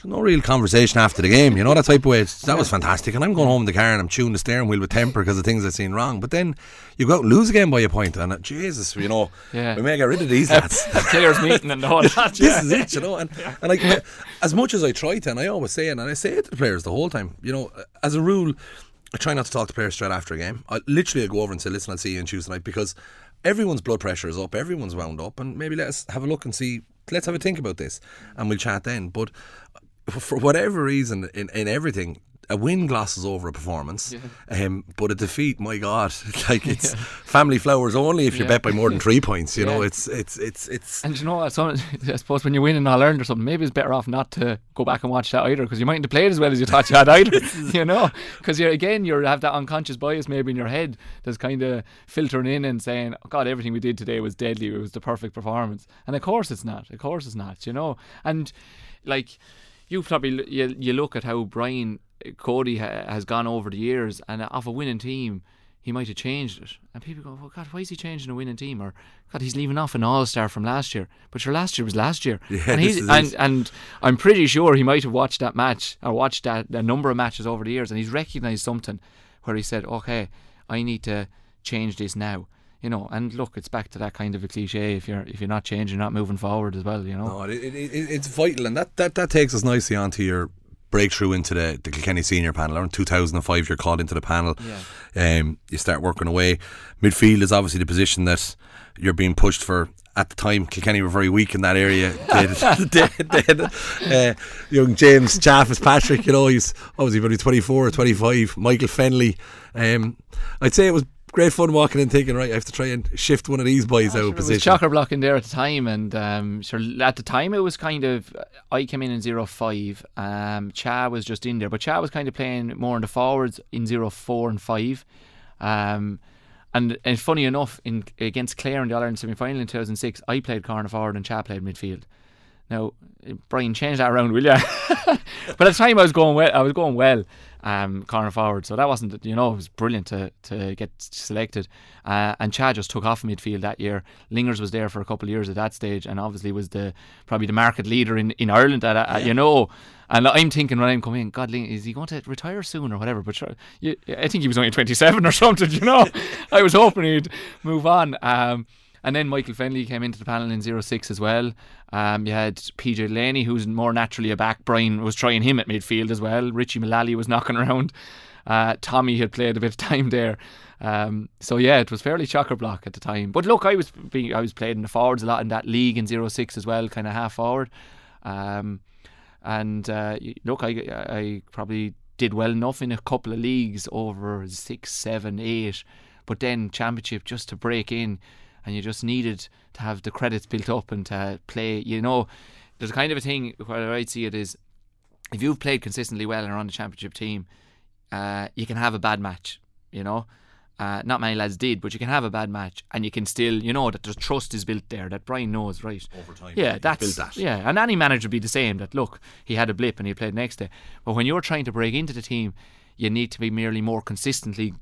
Speaker 3: There's no real conversation after the game, you know that type of way. It's, that was fantastic, and I'm going home in the car and I'm chewing the steering wheel with temper because of things I've seen wrong. But then you go out and lose again by a point, and uh, Jesus, you know,
Speaker 4: Yeah.
Speaker 3: we may get rid of these lads.
Speaker 4: players meeting and all that.
Speaker 3: this is it, you know. And, and like, as much as I try to, and I always say and I say it to the players the whole time, you know, as a rule, I try not to talk to players straight after a game. I literally I go over and say, listen, I'll see you on Tuesday night because everyone's blood pressure is up, everyone's wound up, and maybe let's have a look and see, let's have a think about this, and we'll chat then. But for whatever reason, in, in everything, a win glosses over a performance, um, but a defeat, my God, like it's family flowers only if you
Speaker 4: Yeah.
Speaker 3: bet by more than three points. You know, it's it's it's it's
Speaker 4: And you know what? I suppose when you win in All Ireland or something, maybe it's better off not to go back and watch that either because you mightn't have played as well as you thought you had either. you know, because you're again you have that unconscious bias maybe in your head that's kind of filtering in and saying, oh, "God, everything we did today was deadly. It was the perfect performance." And of course it's not. Of course it's not. You know, and like you probably you, you look at how Brian uh, Cody ha, has gone over the years, and off a winning team, he might have changed it. And people go, "Well, God, why is he changing a winning team?" Or God, he's leaving off an All Star from last year. But your last year was last year,
Speaker 3: Yeah,
Speaker 4: and he's and and I'm pretty sure he might have watched that match or watched that a number of matches over the years, and he's recognised something where he said, "Okay, I need to change this now." You know, and look, it's back to that kind of a cliche. If you're if you're not changing, not moving forward as well. You know.
Speaker 3: No, it, it, it, it's vital, and that, that, that takes us nicely onto your breakthrough into the, the Kilkenny senior panel. Around 2005, you're called into the panel. Yeah. Um, you start working away. Midfield is obviously the position that you're being pushed for. At the time, Kilkenny were very weak in that area. They uh, young James Cha Fitzpatrick, you know, he's obviously probably 24 or 25. Michael Fennelly. Um, I'd say it was great fun walking and thinking, right, I have to try and shift one of these boys out
Speaker 4: Sure,
Speaker 3: of
Speaker 4: it was
Speaker 3: position.
Speaker 4: chocker block in there at the time, and um, sure, at the time it was kind of I came in in zero five. Um, Cha was just in there, but Cha was kind of playing more in the forwards in zero four and five. Um, and and funny enough, in against Clare in the All Ireland semi final in two thousand six, I played corner forward and Cha played midfield. Now, Brian, change that around, will you? but at the time, I was going well. I was going well, um, corner forward. So that wasn't, you know, it was brilliant to to get selected. Uh, and Chad just took off midfield that year. Lingers was there for a couple of years at that stage, and obviously was the probably the market leader in, in Ireland. At, at you know, and I'm thinking when I'm coming in, God, is he going to retire soon or whatever? But sure, you, I think he was only 27 or something. You know, I was hoping he'd move on. Um, and then Michael Fennelly came into the panel in 06 as well. Um, you had PJ Delaney, who's more naturally a back. Brian was trying him at midfield as well. Richie Mullally was knocking around. Uh, Tommy had played a bit of time there. Um, so yeah, it was fairly chocker block at the time. But look, I was being, I was playing the forwards a lot in that league in 06 as well, kind of half forward. Um, and uh, look, I, I probably did well enough in a couple of leagues over six, seven, eight. But then championship just to break in, and you just needed to have the credits built up and to play. You know, there's a kind of a thing where I'd see it is if you've played consistently well and are on the championship team, uh, you can have a bad match, you know. Uh, not many lads did, but you can have a bad match and you can still, you know, that the trust is built there. That Brian knows, right?
Speaker 3: Over time,
Speaker 4: yeah, that's
Speaker 3: built that.
Speaker 4: yeah, and any manager would be the same. That look, he had a blip and he played next day. But when you're trying to break into the team, you need to be merely more consistently.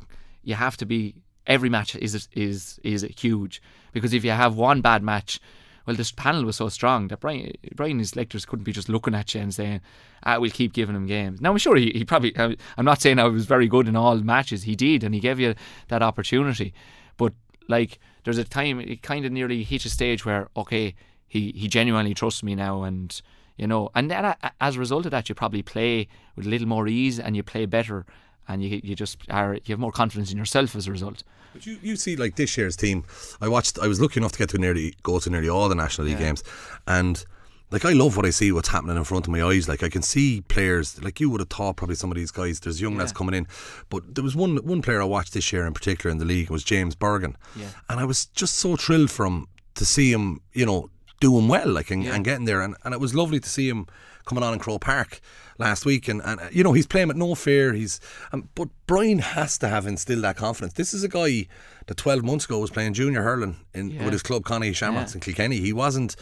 Speaker 4: You have to be every match is is is huge because if you have one bad match, well, this panel was so strong that Brian Brian's selectors couldn't be just looking at you and saying, "Ah, we'll keep giving him games." Now I'm sure he, he probably. I'm not saying I was very good in all matches. He did, and he gave you that opportunity. But like, there's a time it kind of nearly hit a stage where okay, he he genuinely trusts me now, and you know, and then as a result of that, you probably play with a little more ease and you play better. And you, you just are you have more confidence in yourself as a result.
Speaker 3: But you, you see, like this year's team, I watched. I was lucky enough to get to nearly go to nearly all the National League
Speaker 4: Yeah.
Speaker 3: games, and like I love what I see, what's happening in front of my eyes. Like I can see players. Like you would have thought, probably some of these guys. There's young lads coming in, but there was one one player I watched this year in particular in the league was James Bergin,
Speaker 4: Yeah.
Speaker 3: and I was just so thrilled for him to see him. You know. Doing well, like and,
Speaker 4: Yeah.
Speaker 3: and getting there, and, and it was lovely to see him coming on in Croke Park last week, and, and you know he's playing with no fear. He's, um, but Brian has to have instilled that confidence. This is a guy that 12 months ago was playing junior hurling in
Speaker 4: Yeah.
Speaker 3: with his club Conahy Shamrocks
Speaker 4: Yeah.
Speaker 3: in Kilkenny. He wasn't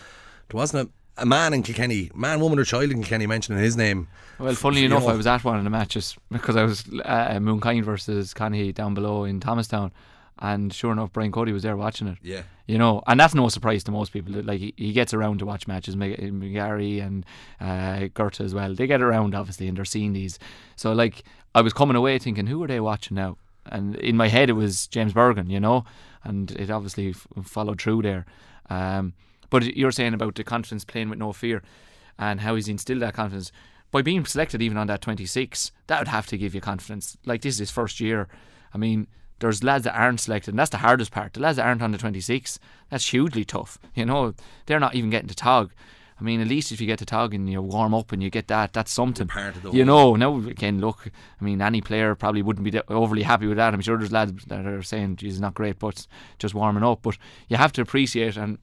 Speaker 3: there wasn't a, a man in Kilkenny, man, woman, or child in Kilkenny mentioning his name.
Speaker 4: Well, funnily
Speaker 3: You
Speaker 4: enough,
Speaker 3: know.
Speaker 4: I was at one of the matches because I was uh, Mooncoin versus Conahy down below in Thomastown, and sure enough, Brian Cody was there watching it.
Speaker 3: Yeah.
Speaker 4: You know, and that's no surprise to most people. Like he, he gets around to watch matches. Gary and uh, as well. They get around obviously, and they're seeing these. So like, I was coming away thinking, who are they watching now? And in my head, it was James Bergin. You know, and it obviously f- followed through there. Um, but you're saying about the confidence playing with no fear, and how he's instilled that confidence by being selected even on that 26. That would have to give you confidence. Like this is his first year. I mean, there's lads that aren't selected, and that's the hardest part. The lads that aren't on the 26, that's hugely tough. You know, they're not even getting to tog. I mean, at least if you get to tog and you warm up and you get that, that's something.
Speaker 3: part of the
Speaker 4: You know, now again, look, I mean, any player probably wouldn't be overly happy with that. I'm sure there's lads that are saying, "Geez, not great, but just warming up." But you have to appreciate and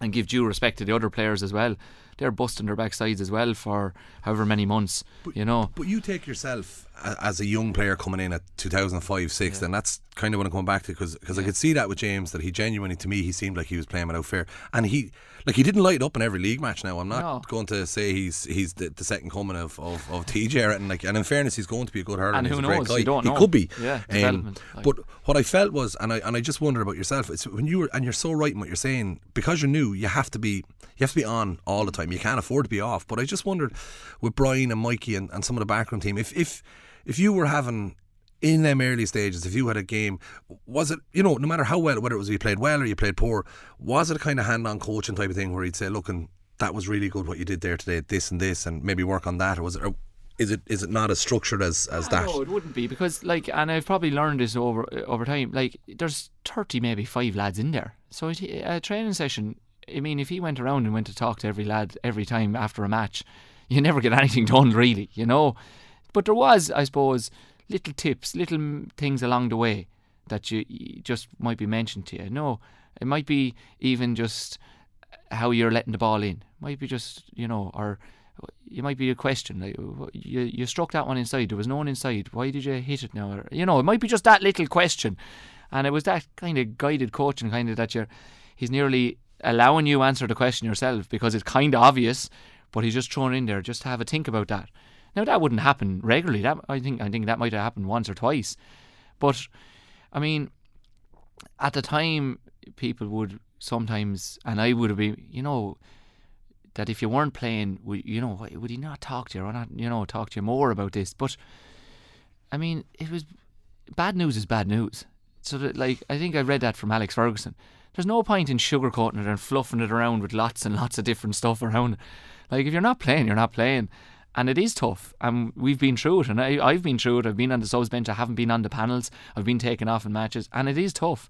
Speaker 4: and give due respect to the other players as well. They're busting their backsides as well for however many months. you know,
Speaker 3: But you take yourself as a young player coming in at 2005 6, and that's kind of what I'm coming back to because I could see that with James that he genuinely, to me, he seemed like he was playing without fear. And he, like, he didn't light up in every league match now. I'm not
Speaker 4: No.
Speaker 3: going to say he's he's the, the second coming of, of, of TJ or anything. Like, and in fairness, he's going to be a good hurler.
Speaker 4: And
Speaker 3: he's
Speaker 4: who
Speaker 3: a great
Speaker 4: knows?
Speaker 3: guy.
Speaker 4: You don't
Speaker 3: he
Speaker 4: know.
Speaker 3: could be.
Speaker 4: Yeah,
Speaker 3: Um,
Speaker 4: like-
Speaker 3: but what I felt was, and I and I just wonder about yourself. It's when you were, and you're so right in what you're saying because you're new. You have to be, you have to be on all the time. You can't afford to be off. But I just wondered with Brian and Mikey and, and some of the backroom team, if if if you were having in them early stages, if you had a game, was it you know no matter how well whether it was you played well or you played poor, was it a kind of hand-on coaching type of thing where he'd say, look, and that was really good what you did there today, this and this, and maybe work on that, or was it? Or, is it is it not as structured as as that?
Speaker 4: No, it wouldn't be because like, and I've probably learned this over over time. Like, there's thirty, maybe five lads in there. So a training session. I mean, if he went around and went to talk to every lad every time after a match, you never get anything done, really. You know. But there was, I suppose, little tips, little things along the way that you, just might be mentioned to you. No, it might be even just how you're letting the ball in. Might be just you know, or it might be a question like you you struck that one inside. There was no one inside. Why did you hit it now? Or, you know, it might be just that little question, and it was that kind of guided coaching, kind of that you're. He's nearly allowing you answer the question yourself because it's kind of obvious, but he's just thrown in there just to have a think about that. Now that wouldn't happen regularly. That I think I think that might have happened once or twice, but I mean, at the time, people would sometimes, and I would have been, you know, that if you weren't playing, you know, would he not talk to you or not, you know, talk to you more about this? But I mean, it was bad news is bad news. So that, like, I think I read that from Alex Ferguson. There's no point in sugarcoating it and fluffing it around with lots and lots of different stuff around. Like, if you're not playing, you're not playing. And it is tough. And we've been through it. And I, I've been through it. I've been on the subs bench. I haven't been on the panels. I've been taken off in matches. And it is tough.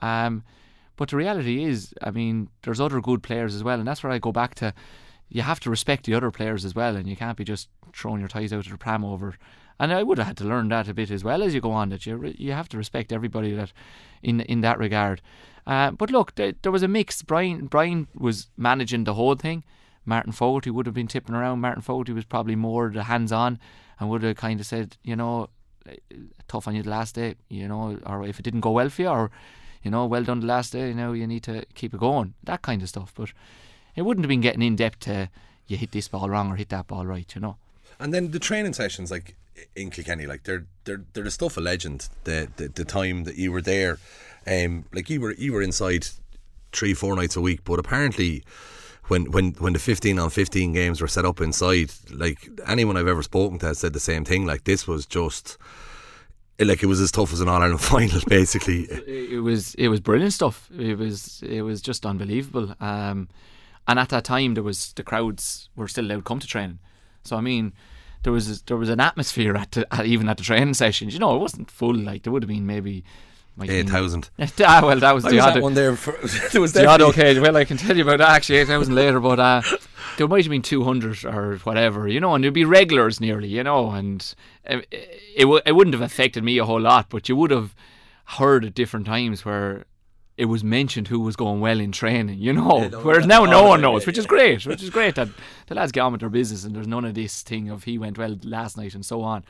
Speaker 4: Um, but the reality is, I mean, there's other good players as well. And that's where I go back to you have to respect the other players as well. And you can't be just throwing your ties out of the pram over. And I would have had to learn that a bit as well as you go on. That you you have to respect everybody that in in that regard. Uh, but look, there, there was a mix. Brian Brian was managing the whole thing. Martin Fogarty would have been tipping around. Martin Fogarty was probably more the hands on and would have kind of said, you know, tough on you the last day, you know, or if it didn't go well for you, or you know, well done the last day, you know, you need to keep it going, that kind of stuff. But it wouldn't have been getting in depth to you hit this ball wrong or hit that ball right, you know.
Speaker 3: And then the training sessions, like in Kilkenny, like they're they're they're the stuff of legend. The the, the time that you were there, um, like you were you were inside three four nights a week, but apparently. When, when when the 15 on 15 games were set up inside like anyone I've ever spoken to has said the same thing like this was just like it was as tough as an All Ireland final, basically.
Speaker 4: It was it was brilliant stuff. It was it was just unbelievable. Um, and at that time, there was the crowds were still allowed to come to training. So I mean, there was there was an atmosphere at, the, at even at the training sessions. You know, it wasn't full. Like there would have been maybe
Speaker 3: eight thousand.
Speaker 4: ah, well, that was
Speaker 3: I
Speaker 4: the
Speaker 3: was
Speaker 4: odd
Speaker 3: one there. For, there was
Speaker 4: the odd
Speaker 3: definitely-
Speaker 4: occasion. Well, I can tell you about that actually eight thousand later, but uh, there might have been two hundred or whatever, you know, and there'd be regulars nearly, you know, and it it, w- it wouldn't have affected me a whole lot, but you would have heard at different times where. It was mentioned who was going well in training, you know.
Speaker 3: Yeah,
Speaker 4: Whereas now no one knows,
Speaker 3: yeah,
Speaker 4: which is great, which is great that the lads get on with their business and there's none of this thing of he went well last night and so on.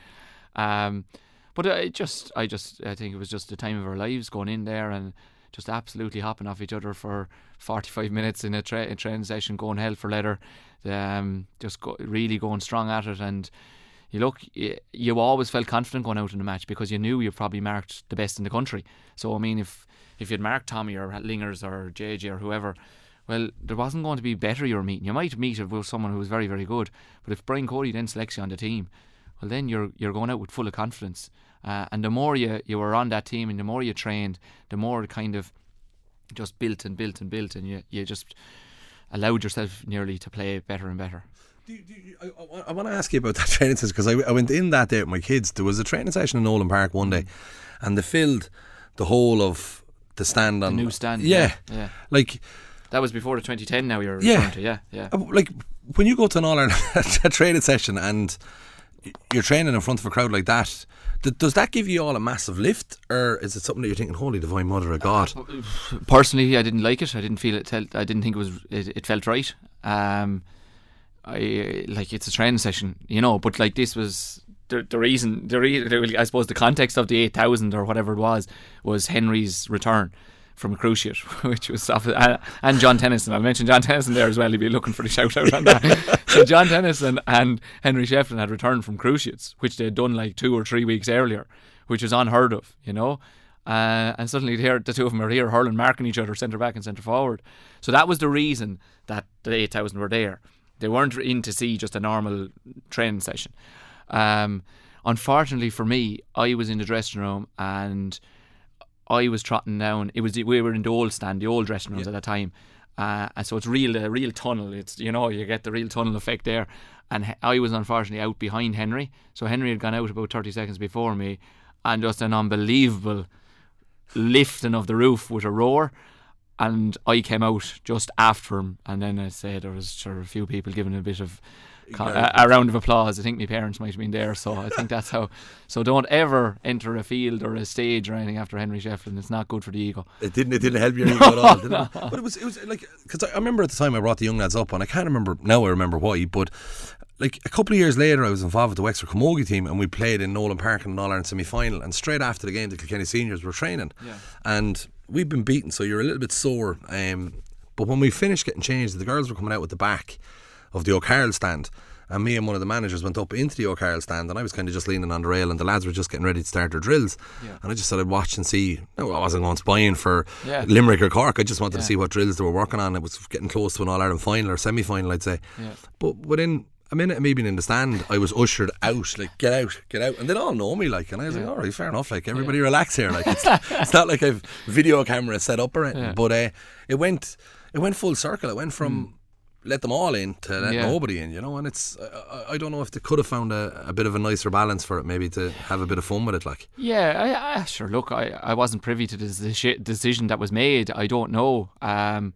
Speaker 4: Um, but it just, I just, I think it was just the time of our lives going in there and just absolutely hopping off each other for 45 minutes in a, tra- a training session, going hell for leather, um, just go, really going strong at it. And you look, you, you always felt confident going out in the match because you knew you probably marked the best in the country. So I mean, if if you'd marked Tommy or Lingers or JJ or whoever. Well, there wasn't going to be better you were meeting. You might meet with someone who was very, very good, but if Brian Cody then selects you on the team, well, then you're you're going out with full of confidence. Uh, and the more you, you were on that team and the more you trained, the more it kind of just built and built and built, and you, you just allowed yourself nearly to play better and better.
Speaker 3: Do, do, I, I, I want to ask you about that training session because I, I went in that day with my kids. There was a training session in Nowlan Park one day, and they filled the whole of the stand on the
Speaker 4: new stand,
Speaker 3: Yeah,
Speaker 4: yeah, yeah.
Speaker 3: like
Speaker 4: That was before the 2010. Now you're
Speaker 3: Yeah.
Speaker 4: to, yeah, yeah.
Speaker 3: uh, like when you go to an All Ireland a training session and you're training in front of a crowd like that. Does that give you all a massive lift, or is it something that you're thinking, "Holy Divine Mother of God"?
Speaker 4: personally, I didn't like it. I didn't feel it. I didn't think it was. It, it felt right. Um, I like it's a training session, you know. But like this was the the reason. The re- I suppose the context of the eight thousand or whatever it was was Henry's return from cruciate, which was off, uh, and John Tennyson. I'll mention John Tennyson there as well. He'd be looking for the shout out on that. so John Tennyson and Henry Shefflin had returned from cruciates, which they'd done like two or three weeks earlier, which was unheard of, you know. Uh, and suddenly here the two of them are here hurling, marking each other centre back and centre forward. So that was the reason that the eight thousand were there. They weren't in to see just a normal training session. Um, unfortunately for me, I was in the dressing room and I was trotting down. It was we were in the old stand, the old dressing rooms at that time, uh, and so it's real a real tunnel. It's you know you get the real tunnel effect there. And I was unfortunately out behind Henry, so Henry had gone out about thirty seconds before me, and just an unbelievable lifting of the roof with a roar. And I came out just after him, and then I say there was sure a few people giving a bit of a, a round of applause. I think my parents might have been there, so I think that's how. So don't ever enter a field or a stage or anything after Henry Shefflin. It's not good for the ego.
Speaker 3: It didn't. It didn't help your ego at all. Did it? But it was. It was like because I, I remember at the time I brought the young lads up, and I can't remember now. I remember why, but like a couple of years later, I was involved with the Wexford Camogie team, and we played in Nowlan Park in an All Ireland semi final. And straight after the game, the Kilkenny seniors were training,
Speaker 4: Yeah.
Speaker 3: and we'd been beaten, so you're a little bit sore. Um, but when we finished getting changed, the girls were coming out with the back of the O'Carroll stand. And me and one of the managers went up into the O'Carroll stand, and I was kind of just leaning on the rail, and the lads were just getting ready to start their drills.
Speaker 4: Yeah.
Speaker 3: And I just said I'd watch and see. No, I wasn't going spying for
Speaker 4: Yeah.
Speaker 3: Limerick or Cork. I just wanted to see what drills they were working on. It was getting close to an All Ireland final or semi final, I'd say.
Speaker 4: Yeah.
Speaker 3: But within a minute of me being in the stand, I was ushered out, like, get out, get out. And they'd all know me, like, and I was
Speaker 4: Yeah.
Speaker 3: like, all right, fair enough. Like, everybody relax here. Like, it's, it's not like I've video camera set up or anything.
Speaker 4: Yeah.
Speaker 3: But uh, it went it went full circle. It went from let them all in to let.
Speaker 4: Yeah.
Speaker 3: nobody in, you know. And it's, I, I- I don't know if they could have found a, a bit of a nicer balance for it, maybe to have a bit of fun with it, like.
Speaker 4: Yeah, I, I, sure. Look, I, I wasn't privy to the deci- decision that was made. I don't know. Um,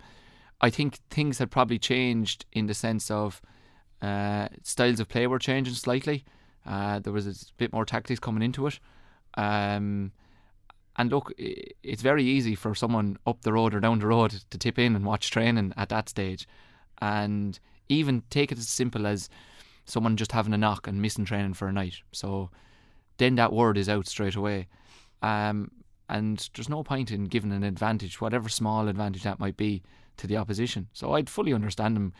Speaker 4: I think things had probably changed in the sense of uh, styles of play were changing slightly. Uh, there was a bit more tactics coming into it. Um, and look, it's very easy for someone up the road or down the road to tip in and watch training at that stage, and even take it as simple as someone just having a knock and missing training for a night. So then that word is out straight away. Um, and there's no point in giving an advantage, whatever small advantage that might be, to the opposition. So I'd fully understand them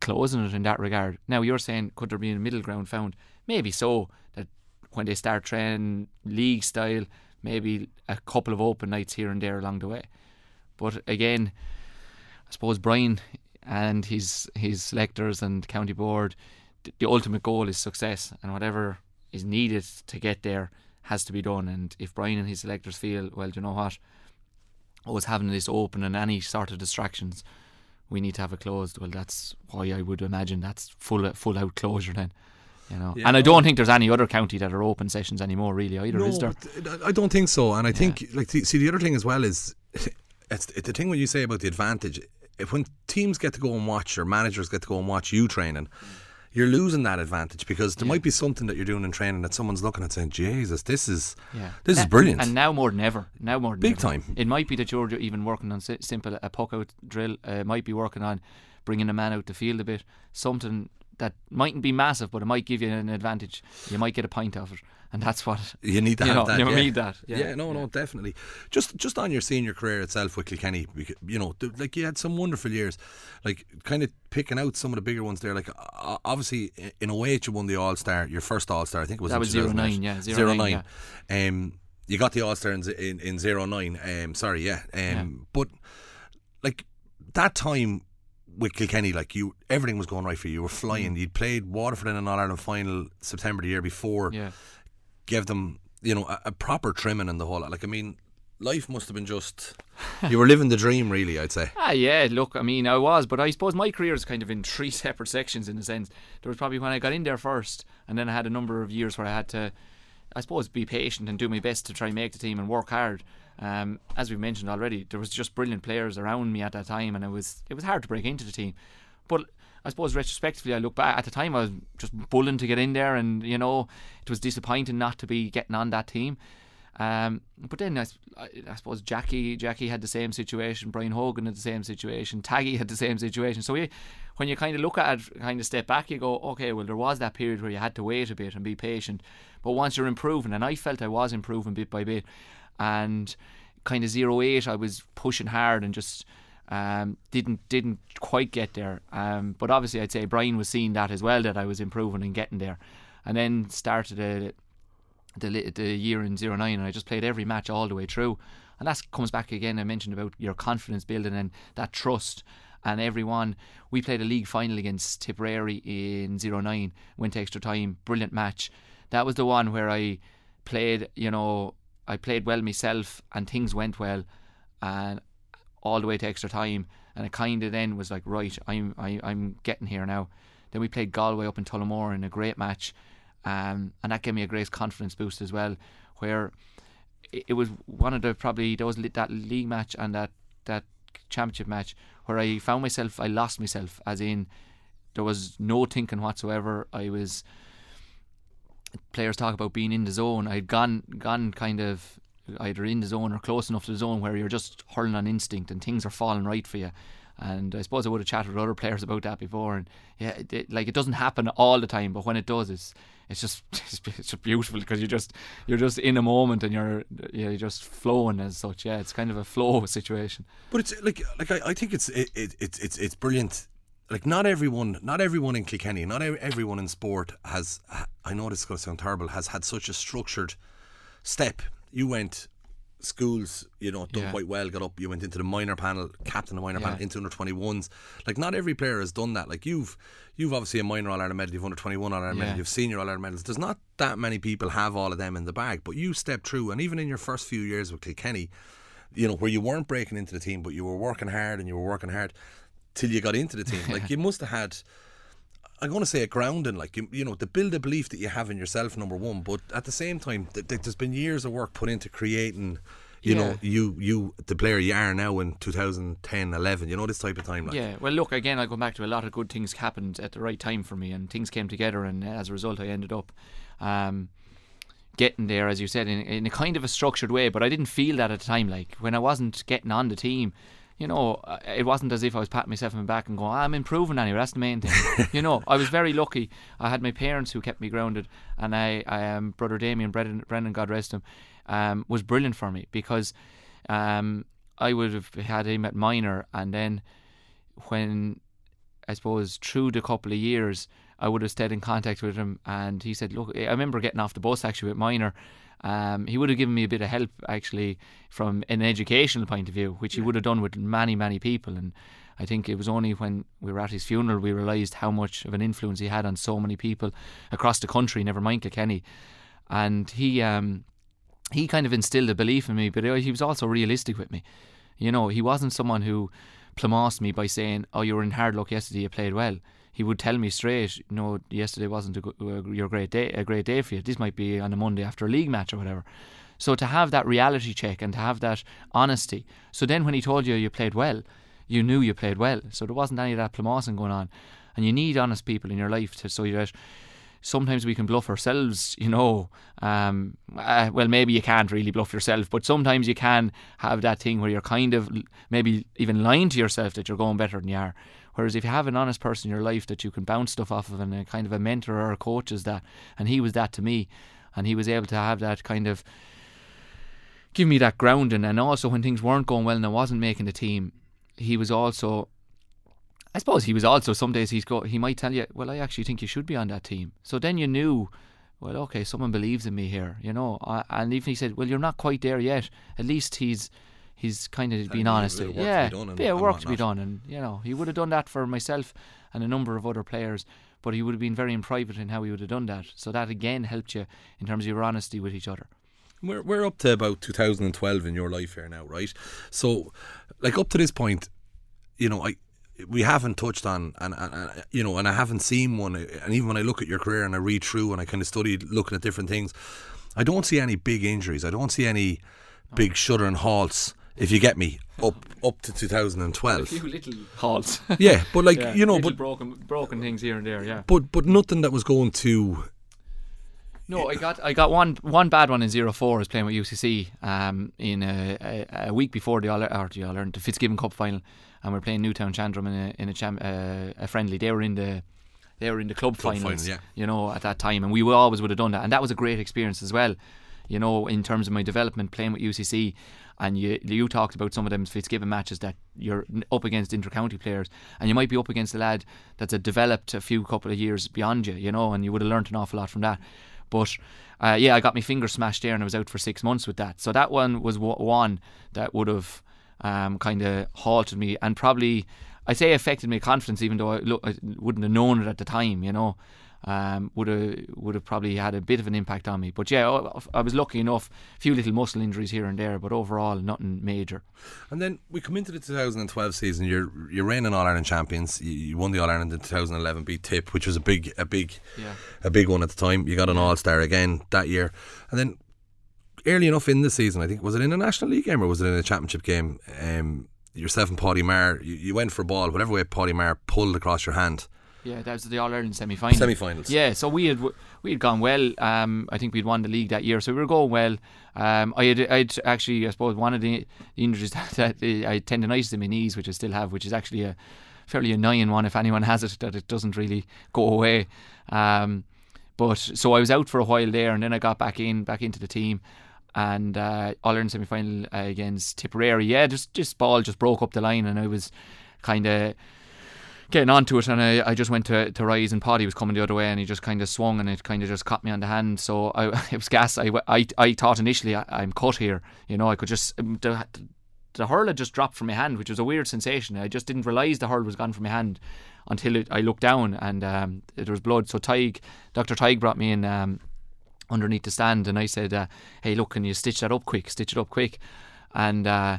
Speaker 4: closing it in that regard. Now you're saying could there be a middle ground found? Maybe so. That when they start training league style, maybe a couple of open nights here and there along the way. But again, I suppose Brian and his his selectors and county board, the ultimate goal is success, and whatever is needed to get there has to be done. And if Brian and his selectors feel, well, do you know what, always having this open and any sort of distractions, we need to have it closed. Well, that's why I would imagine that's full full out closure then. You know,
Speaker 3: Yeah,
Speaker 4: and I don't think there's any other county that are open sessions anymore, really. Either
Speaker 3: no,
Speaker 4: is there?
Speaker 3: I don't think so. And I think, like, see, the other thing as well is, it's, it's the thing when you say about the advantage. If when teams get to go and watch, or managers get to go and watch you training, you're losing that advantage because there might be something that you're doing in training that someone's looking at saying, "Jesus, this is
Speaker 4: Yeah,
Speaker 3: this is brilliant."
Speaker 4: And now more than ever, now more than
Speaker 3: Big
Speaker 4: ever.
Speaker 3: time.
Speaker 4: It might be that you're even working on simple a puck out drill. Uh, might be working on bringing a man out the field a bit. Something that mightn't be massive, but it might give you an advantage. You might get a pint of it, and that's what
Speaker 3: You need to
Speaker 4: you
Speaker 3: have
Speaker 4: know,
Speaker 3: that.
Speaker 4: you
Speaker 3: yeah.
Speaker 4: need that, yeah.
Speaker 3: no, no, definitely. Just, just on your senior career itself with Kilkenny, you know, like you had some wonderful years. Like kind of picking out some of the bigger ones there. Like obviously in 08 you won the All Star, your first All Star. I think it was
Speaker 4: That was
Speaker 3: 2008.
Speaker 4: 09, yeah,
Speaker 3: 09.
Speaker 4: 09,
Speaker 3: Um, you got the All Star in, in in 09. Um, sorry, yeah. Um,
Speaker 4: Yeah.
Speaker 3: but like that time with Kilkenny, like you, everything was going right for you. You were flying. You'd played Waterford in an All Ireland final September the year before
Speaker 4: yeah.
Speaker 3: Gave them, you know, a, a proper trimming in the whole. Like, I mean, life must have been just. you were living the dream, really, I'd say.
Speaker 4: Ah, yeah. Look, I mean, I was, but I suppose my career is kind of in three separate sections in a sense. There was probably when I got in there first, and then I had a number of years where I had to, I suppose, be patient and do my best to try and make the team and work hard. Um, as we've mentioned already, there was just brilliant players around me at that time, and it was it was hard to break into the team. But I suppose retrospectively, I look back at the time, I was just bulling to get in there, and you know, it was disappointing not to be getting on that team. Um, but then I suppose Jackie Jackie had the same situation, Brian Hogan had the same situation, Taggy had the same situation. So we, when you kind of look at it, kind of step back, you go, okay, well there was that period where you had to wait a bit and be patient. But once you're improving, and I felt I was improving bit by bit, and kind of zero eight, I was pushing hard and just um, didn't didn't quite get there. Um, but obviously, I'd say Brian was seeing that as well that I was improving and getting there, and then started a the the year in 09 and I just played every match all the way through. And that comes back again I mentioned about your confidence building and that trust. And everyone we played a league final against Tipperary in 09 went to extra time brilliant match. That was the one where I played you know I played well myself and things went well and all the way to extra time. And it kind of then was like right I'm I, I'm getting here now. Then we played Galway up in Tullamore in a great match um, and that gave me a great confidence boost as well where it, was one of the probably those that league match and that that championship match where I found myself I lost myself as in there was no thinking whatsoever. I was players talk about being in the zone. I'd gone gone kind of either in the zone or close enough to the zone where you're just hurling on instinct and things are falling right for you. And I suppose I would have chatted with other players about that before. And yeah it, it- like it doesn't happen all the time but when it does it's it's just it's, just beautiful because you're just you're just in a moment and you're yeah, you're just flowing as such yeah it's kind of a flow situation
Speaker 3: But it's like, like I, I think it's it, it, it's it's it's brilliant. Like not everyone, not everyone in Kilkenny, not everyone in sport has. I know this is going to sound terrible. Has had such a structured step. You went schools, you know, done
Speaker 4: Yeah.
Speaker 3: quite well. Got up. You went into the minor panel, captain the minor
Speaker 4: Yeah.
Speaker 3: panel, into under twenty ones. Like not every player has done that. Like you've you've obviously a minor All Ireland medal. You've under twenty one All Ireland medal. You've senior All Ireland medals. There's not that many people have all of them in the bag. But you stepped through, and even in your first few years with Kilkenny, you know, where you weren't breaking into the team, but you were working hard and you were working hard till you got into the team. Like you must have had. I'm going to say a grounding, like you, you know, to build a belief that you have in yourself, number one. But at the same time, th- th- there's been years of work put into creating, you know, you you the player you are now in 2010, 11. You know, this type of time. Like,
Speaker 4: Yeah, well, look again. I go back to a lot of good things happened at the right time for me, and things came together, and as a result, I ended up um, getting there, as you said, in, in a kind of a structured way. But I didn't feel that at the time. Like when I wasn't getting on the team, you know, uh, it wasn't as if I was patting myself on the back and going, I'm improving anyway. That's the main thing. you know, I was very lucky. I had my parents who kept me grounded, and I, I um, brother Damien Brendan, Brendan, God rest him, um, was brilliant for me because um, I would have had him at minor, and then when I suppose through the couple of years, I would have stayed in contact with him, and he said, "Look, I remember getting off the bus actually with minor." Um, he would have given me a bit of help actually from an educational point of view, which he would have done with many, many people. And I think it was only when we were at his funeral we realised how much of an influence he had on so many people across the country, never mind Kilkenny. And he um, he kind of instilled a belief in me, but he was also realistic with me. You know, he wasn't someone who plamassed me by saying, "Oh, you were in hard luck yesterday. You played well." He would tell me straight, "No, yesterday wasn't a, uh, your great day. A great day for you. This might be on a Monday after a league match or whatever." So to have that reality check and to have that honesty. So then when he told you you played well, you knew you played well. So there wasn't any of that plamassing going on. And you need honest people in your life to so that sometimes we can bluff ourselves, you know. Um, uh, well, maybe you can't really bluff yourself, but sometimes you can have that thing where you're kind of maybe even lying to yourself that you're going better than you are. Whereas if you have an honest person in your life that you can bounce stuff off of and a kind of a mentor or a coach is that, and he was that to me, and he was able to have that kind of give me that grounding. And also when things weren't going well and I wasn't making the team, he was also I suppose he was also some days he's go he might tell you, well, I actually think you should be on that team. So then you knew, well, okay, someone believes in me here, you know. and even he said, well, you're not quite there yet. At least he's he's kind of been honest.
Speaker 3: Yeah,
Speaker 4: yeah, work to be done, and you know he would have done that for myself and a number of other players. But he would have been very in private in how he would have done that. So that again helped you in terms of your honesty with each other.
Speaker 3: We're we're up to about 2012 in your life here now, right? So, like up to this point, you know, I we haven't touched on, and, and, and, you know, and I haven't seen one. And even when I look at your career and I read through and I kind of study looking at different things, I don't see any big injuries. I don't see any big shuddering halts. If you get me up up to 2012, a
Speaker 4: few little halts.
Speaker 3: yeah, but like yeah, you know, but
Speaker 4: broken broken things here and there. Yeah,
Speaker 3: but but nothing that was going to
Speaker 4: no, I got I got one one bad one in 04 I was playing with UCC um, in a, a, a, week before the All or the All Ireland the Fitzgibbon Cup final, and we are playing Newtownshandrum in a in a, cham, uh, a friendly. They were in the they were in the club, club finals, final, yeah. you know, at that time, and we always would have done that, and that was a great experience as well. You know, in terms of my development playing with UCC, and you you talked about some of them Fitzgibbon matches that you're up against inter-county players, and you might be up against a lad that's a developed a few couple of years beyond you, you know, and you would have learnt an awful lot from that. But uh, yeah, I got my finger smashed there and I was out for six months with that. So that one was one that would have um, kind of halted me and probably, I say affected my confidence, even though I, I wouldn't have known it at the time, you know um, would have would have probably had a bit of an impact on me. But yeah, I was lucky enough. A few little muscle injuries here and there, but overall nothing major.
Speaker 3: And then we come into the 2012 season. You're you're reigning All Ireland champions. You won the All Ireland in 2011, beat Tip, which was a big a big yeah. a big one at the time. You got an All Star again that year, and then early enough in the season, I think was it in a National League game or was it in a Championship game? Um, yourself and Paddy Maher, you, you went for a ball, whatever way Paddy Maher pulled across your hand
Speaker 4: yeah, that was the All Ireland semi final.
Speaker 3: Semi finals.
Speaker 4: Yeah, so we had we had gone well. Um, I think we'd won the league that year, so we were going well. Um, I had I'd actually I suppose one of the injuries that, that I had tendonitis in my knees, which I still have, which is actually a fairly annoying one if anyone has it that it doesn't really go away. Um, but so I was out for a while there, and then I got back in back into the team. And uh, All Ireland semi final uh, against Tipperary, yeah, just just ball just broke up the line, and I was kind of getting onto it, and I, I just went to, to rise, and Paddy was coming the other way, and he just kind of swung, and it kind of just caught me on the hand. So I, it was gas. I, I, I thought initially I, am cut here. You know, I could just um, the, the hurl had just dropped from my hand, which was a weird sensation. I just didn't realise the hurl was gone from my hand until it, I looked down and um, there was blood. So Tadhg, Dr. Tadhg brought me in um, underneath the stand, and I said, uh, "Hey, look, can you stitch that up quick? Stitch it up quick." And uh,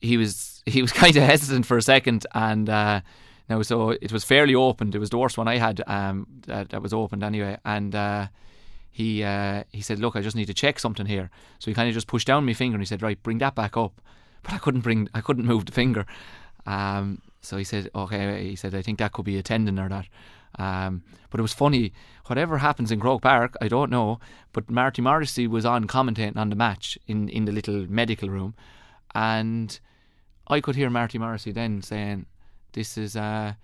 Speaker 4: he was he was kind of hesitant for a second, and uh, now, so it was fairly opened. It was the worst one I had um, that, that was opened anyway. And uh, he uh, he said, "Look, I just need to check something here." So he kind of just pushed down my finger and he said, "Right, bring that back up." But I couldn't bring, I couldn't move the finger. Um, so he said, "Okay." He said, "I think that could be a tendon or that." Um, but it was funny. Whatever happens in Croke Park, I don't know. But Marty Morrissey was on commentating on the match in in the little medical room, and I could hear Marty Morrissey then saying, "This is uh,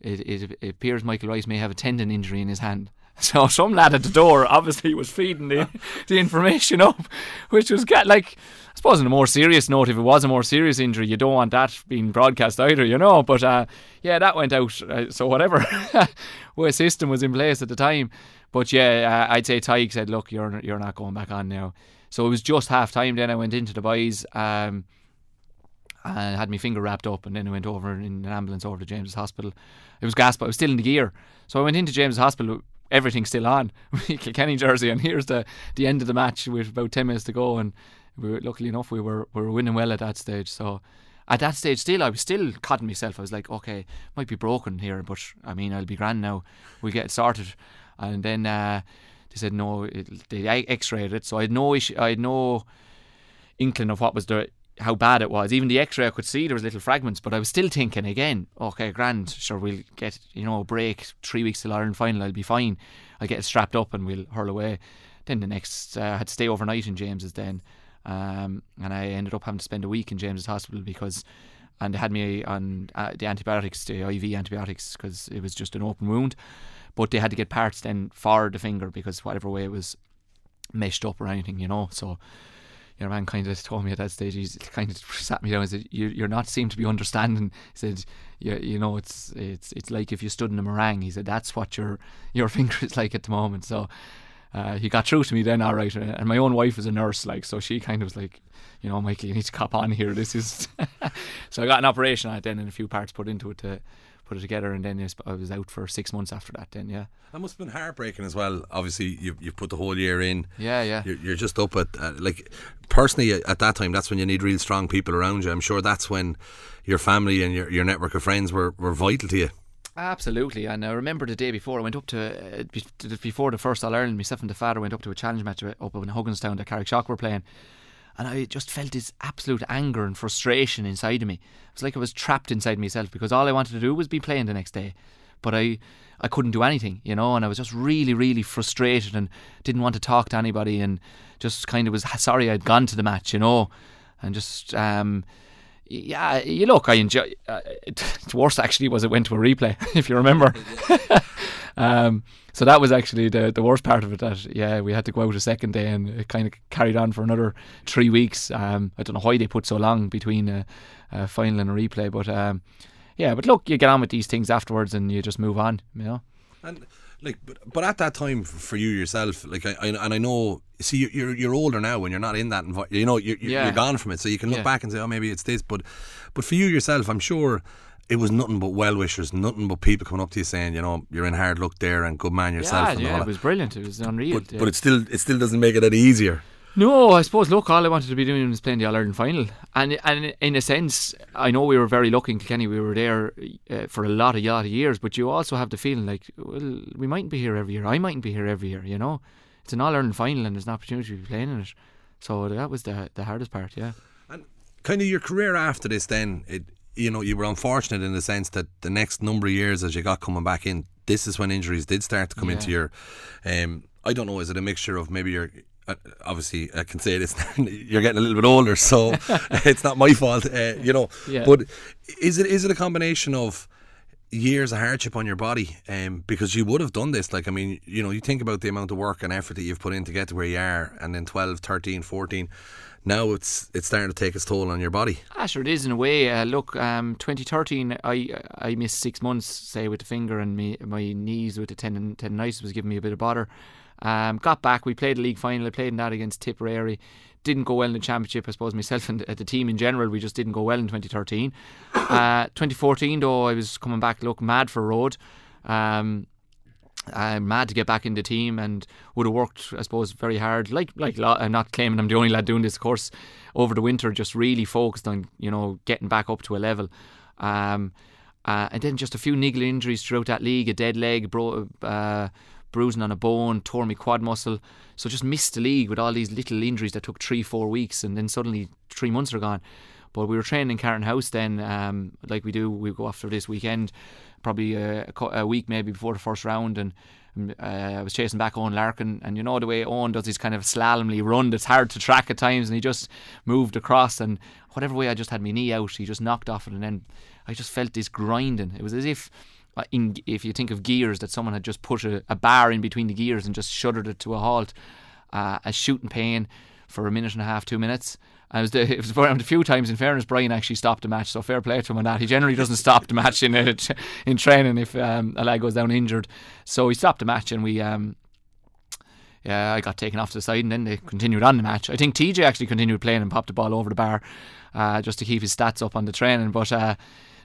Speaker 4: it, it, it appears Michael Rice may have a tendon injury in his hand." So some lad at the door obviously was feeding the the information up, which was get like I suppose on a more serious note, if it was a more serious injury, you don't want that being broadcast either, you know. But uh, yeah, that went out. Uh, so whatever what system was in place at the time. But yeah, uh, I'd say Tyke said, "Look, you're you're not going back on now." So it was just half time. Then I went into the boys. Um, and had my finger wrapped up, and then I went over in an ambulance over to James's Hospital. It was gas, but I was still in the gear. So I went into James's Hospital, everything's still on, Kilkenny jersey, and here's the the end of the match with about ten minutes to go, and we were, luckily enough we were we were winning well at that stage. So at that stage, still I was still cutting myself. I was like, okay, might be broken here, but I mean I'll be grand now. We'll get started, and then uh, they said no, it, they X-rayed it, so I had no issue, I had no inkling of what was the how bad it was. Even the X-ray, I could see there was little fragments, but I was still thinking again. Okay, grand. Sure, we'll get you know a break. Three weeks till Ireland final, I'll be fine. I'll get it strapped up and we'll hurl away. Then the next, uh, I had to stay overnight in James's then, um, and I ended up having to spend a week in James's hospital because, and they had me on uh, the antibiotics, the IV antibiotics, because it was just an open wound. But they had to get parts then for the finger because whatever way it was meshed up or anything, you know. So your man kind of told me at that stage, he kind of sat me down and said, you, "You're not seem to be understanding." He said, "You, you know, it's it's it's like if you stood in a meringue." He said, "That's what your your finger is like at the moment." So uh, he got through to me then, all right. And my own wife was a nurse, like, so she kind of was like, "You know, Michael, you need to cop on here. This is." so I got an operation on it then, and a few parts put into it to put it together, and then I was out for six months after that. Then, yeah,
Speaker 3: that must have been heartbreaking as well. Obviously, you you put the whole year in.
Speaker 4: Yeah, yeah.
Speaker 3: You're, you're just up at uh, like personally at that time. That's when you need real strong people around you. I'm sure that's when your family and your your network of friends were were vital to you.
Speaker 4: Absolutely, and I remember the day before I went up to uh, before the first All Ireland. Myself and the father went up to a challenge match up in Hugginstown that Carrickshock were playing, and I just felt this absolute anger and frustration inside of me. It was like I was trapped inside myself because all I wanted to do was be playing the next day, but I I couldn't do anything, you know, and I was just really really frustrated and didn't want to talk to anybody and just kind of was sorry I'd gone to the match, you know, and just um yeah, you look, I enjoy. Uh, it, it's worse actually was it went to a replay, if you remember. um, so that was actually the the worst part of it. That yeah, we had to go out a second day, and it kind of carried on for another three weeks. Um, I don't know why they put so long between a, a final and a replay, but um, yeah. But look, you get on with these things afterwards, and you just move on. You know.
Speaker 3: And like, but, but at that time for you yourself, like, I, I and I know, see, you're you're older now, when you're not in that, you know, you're, you're, yeah. you're gone from it, so you can look yeah. back and say, oh, maybe it's this, but, but for you yourself, I'm sure it was nothing but well wishers, nothing but people coming up to you saying, you know, you're in hard luck there and good man yourself.
Speaker 4: Yeah, yeah, it was brilliant. It was unreal.
Speaker 3: But, yeah. but it still it still doesn't make it any easier.
Speaker 4: No, I suppose. Look, all I wanted to be doing was playing the All Ireland final, and and in a sense, I know we were very lucky in Kilkenny. We were there uh, for a lot of lot of years, but you also have the feeling like, well, we mightn't be here every year. I mightn't be here every year. You know, it's an All Ireland final, and there's an opportunity to be playing in it. So that was the the hardest part. Yeah.
Speaker 3: And kind of your career after this, then it you know, you were unfortunate in the sense that the next number of years as you got coming back in, this is when injuries did start to come yeah. into your. Um, I don't know, is it a mixture of maybe your. Uh, obviously, I can say this. you're getting a little bit older, so it's not my fault, uh, you know. Yeah. But is it is it a combination of years of hardship on your body um, because you would have done this like I mean you know you think about the amount of work and effort that you've put in to get to where you are and then 12 13 14 now it's it's starting to take its toll on your body.
Speaker 4: Ah, sure, it is in a way. Uh, look, um, 2013, I I missed six months, say, with the finger and me, my knees with the tendon, tendonitis was giving me a bit of bother. Um, got back, we played the league final. I played in that against Tipperary. Didn't go well in the championship, I suppose. Myself and the team in general, we just didn't go well in 2013. Uh, 2014, though, I was coming back, look, mad for road. Um, I'm mad to get back in the team and would have worked, I suppose, very hard. Like, like I'm not claiming I'm the only lad doing this, course. Over the winter, just really focused on you know getting back up to a level. Um, uh, and then just a few niggly injuries throughout that league: a dead leg, bro, uh, bruising on a bone, tore my quad muscle. So just missed the league with all these little injuries that took three, four weeks, and then suddenly three months are gone. But we were training in Carton House then, um, like we do. We go after this weekend, probably a, a, week maybe before the first round, and uh, I was chasing back Eoin Larkin, and you know the way Eoin does his kind of slalomly run that's hard to track at times, and he just moved across, and whatever way I just had my knee out, he just knocked off it, and then I just felt this grinding. It was as if. Uh, in, if you think of gears, that someone had just put a, a bar in between the gears and just shuddered it to a halt, uh, a shooting pain for a minute and a half, two minutes, I was it was around a few times. In fairness, Brian actually stopped the match, so fair play to him on that. He generally doesn't stop the match in uh, in training if um, a lad goes down injured. So he stopped the match, and we. Um, yeah, I got taken off to the side, and then they continued on the match. I think TJ actually continued playing and popped the ball over the bar, uh, just to keep his stats up on the training. But uh,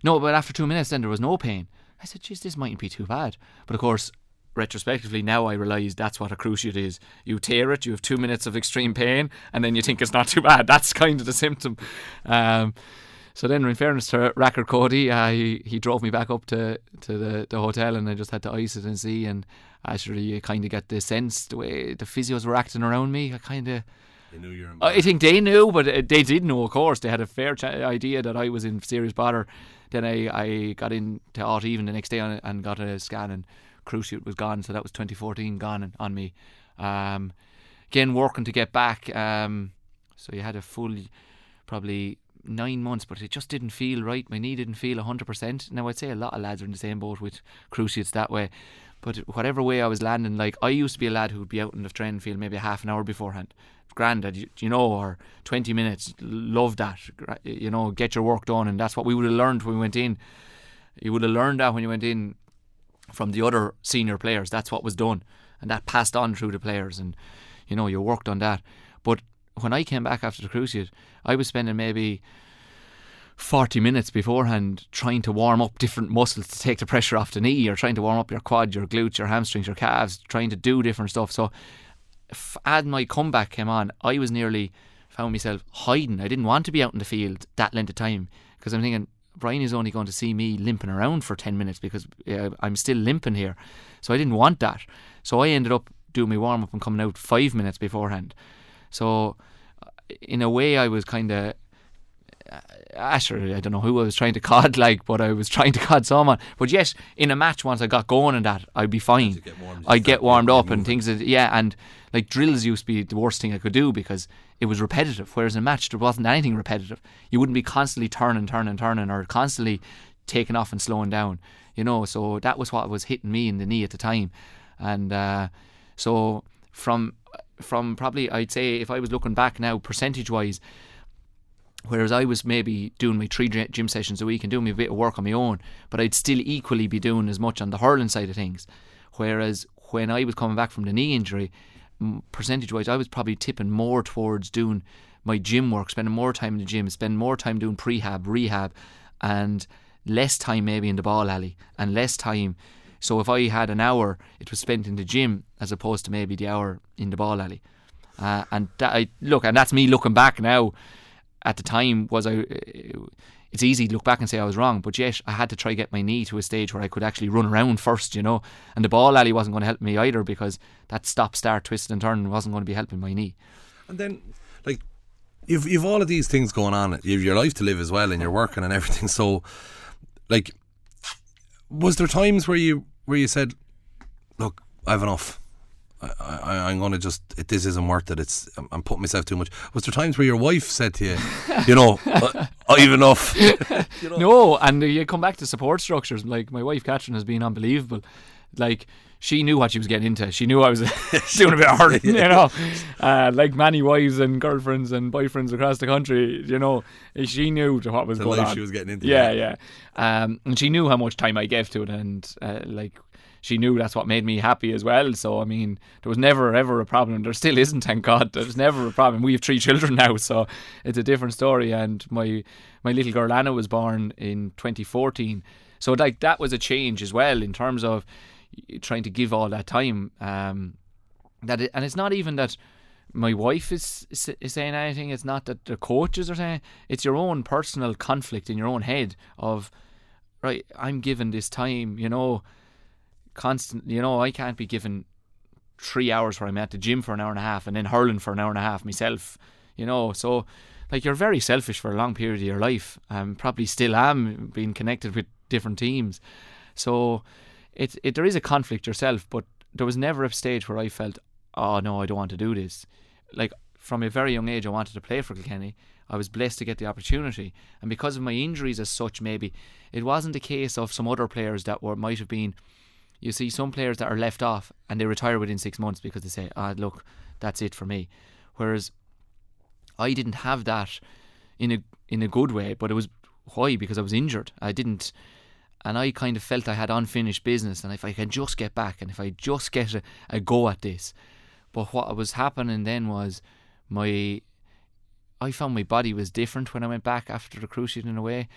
Speaker 4: no, but after two minutes, then there was no pain. I said, "Geez, this mightn't be too bad." But of course, retrospectively now I realise that's what a cruciate is. You tear it, you have two minutes of extreme pain, and then you think it's not too bad. That's kind of the symptom. Um, so then, in fairness to Racker Cody, uh, he he drove me back up to to the, the hotel, and I just had to ice it and see. And actually, you kind of get the sense the way the physios were acting around me. I kind of. I think they knew, but uh, they did know. Of course, they had a fair ch- idea that I was in serious bother. Then I, I got into Art even the next day and got a scan, and cruciate was gone, so that was 2014 gone on me. Um, again, working to get back. Um, so you had a full, probably nine months, but it just didn't feel right. My knee didn't feel 100%. Now, I'd say a lot of lads are in the same boat with cruciates that way. But whatever way I was landing, like I used to be a lad who would be out in the training field maybe half an hour beforehand. Grandad, you, you know, or 20 minutes. Love that. You know, get your work done. And that's what we would have learned when we went in. You would have learned that when you went in from the other senior players. That's what was done, and that passed on through the players, and you know you worked on that. But when I came back after the cruciate, I was spending maybe 40 minutes beforehand trying to warm up different muscles to take the pressure off the knee or trying to warm up your quad, your glutes, your hamstrings, your calves, trying to do different stuff. So as my comeback came on, I was nearly found myself hiding. I didn't want to be out in the field that length of time because I'm thinking Brian is only going to see me limping around for 10 minutes because uh, I'm still limping here. So I didn't want that. So I ended up doing my warm up and coming out five minutes beforehand. So uh, in a way, I was kind of. Uh, Asher, I don't know who I was trying to cod like, but I was trying to cod someone. But yes, in a match, once I got going and that, I'd be fine. I'd get warmed up and things. That, yeah, and like drills used to be the worst thing I could do because it was repetitive. Whereas in a match, there wasn't anything repetitive. You wouldn't be constantly turning, turning, turning, or constantly taking off and slowing down. You know, so that was what was hitting me in the knee at the time, and uh, so from from probably I'd say if I was looking back now, percentage wise. Whereas I was maybe doing my three gym sessions a week and doing a bit of work on my own, but I'd still equally be doing as much on the hurling side of things. Whereas when I was coming back from the knee injury, percentage wise, I was probably tipping more towards doing my gym work, spending more time in the gym, spending more time doing prehab, rehab, and less time maybe in the ball alley and less time. So if I had an hour, it was spent in the gym as opposed to maybe the hour in the ball alley. Uh, and that, I look, and that's me looking back now. At the time, was I? It's easy to look back and say I was wrong, but yet I had to try get my knee to a stage where I could actually run around first, you know. And the ball alley wasn't going to help me either because that stop, start, twist, and turn wasn't going to be helping my knee.
Speaker 3: And then, like, you've you've all of these things going on. You've your life to live as well, and you're working and everything. So, like, was there times where you where you said, "Look, I've enough." I, am going to just, it, this isn't worth it. It's, I'm, I'm, putting myself too much. Was there times where your wife said to you, you know, I've enough?
Speaker 4: you know? No, and you come back to support structures. Like my wife, Catherine, has been unbelievable. Like, she knew what she was getting into. She knew I was doing a bit of hurting, you know. Uh, like many wives and girlfriends and boyfriends across the country, you know, she knew what was
Speaker 3: the
Speaker 4: going
Speaker 3: life
Speaker 4: on.
Speaker 3: she was getting into.
Speaker 4: Yeah, yeah. Um, and she knew how much time I gave to it, and uh, like she knew that's what made me happy as well. So I mean, there was never ever a problem. There still isn't, thank God. There's never a problem. We have three children now, so it's a different story. And my my little girl Anna was born in 2014, so like that was a change as well in terms of trying to give all that time. Um, that it, and it's not even that my wife is, is saying anything. It's not that the coaches are saying. It's your own personal conflict in your own head of right. I'm given this time, you know constant. You know, I can't be given three hours where I'm at the gym for an hour and a half and then hurling for an hour and a half myself. You know, so like you're very selfish for a long period of your life. Um, probably still am being connected with different teams. So it, it there is a conflict yourself, but there was never a stage where I felt, oh no, I don't want to do this. Like from a very young age, I wanted to play for Kilkenny. I was blessed to get the opportunity, and because of my injuries as such, maybe it wasn't a case of some other players that were might have been. You see, some players that are left off and they retire within six months because they say, "Ah, look, that's it for me." Whereas I didn't have that in a in a good way, but it was why because I was injured. I didn't, and I kind of felt I had unfinished business, and if I can just get back, and if I just get a, a go at this, but what was happening then was my I found my body was different when I went back after the cruciate in a way.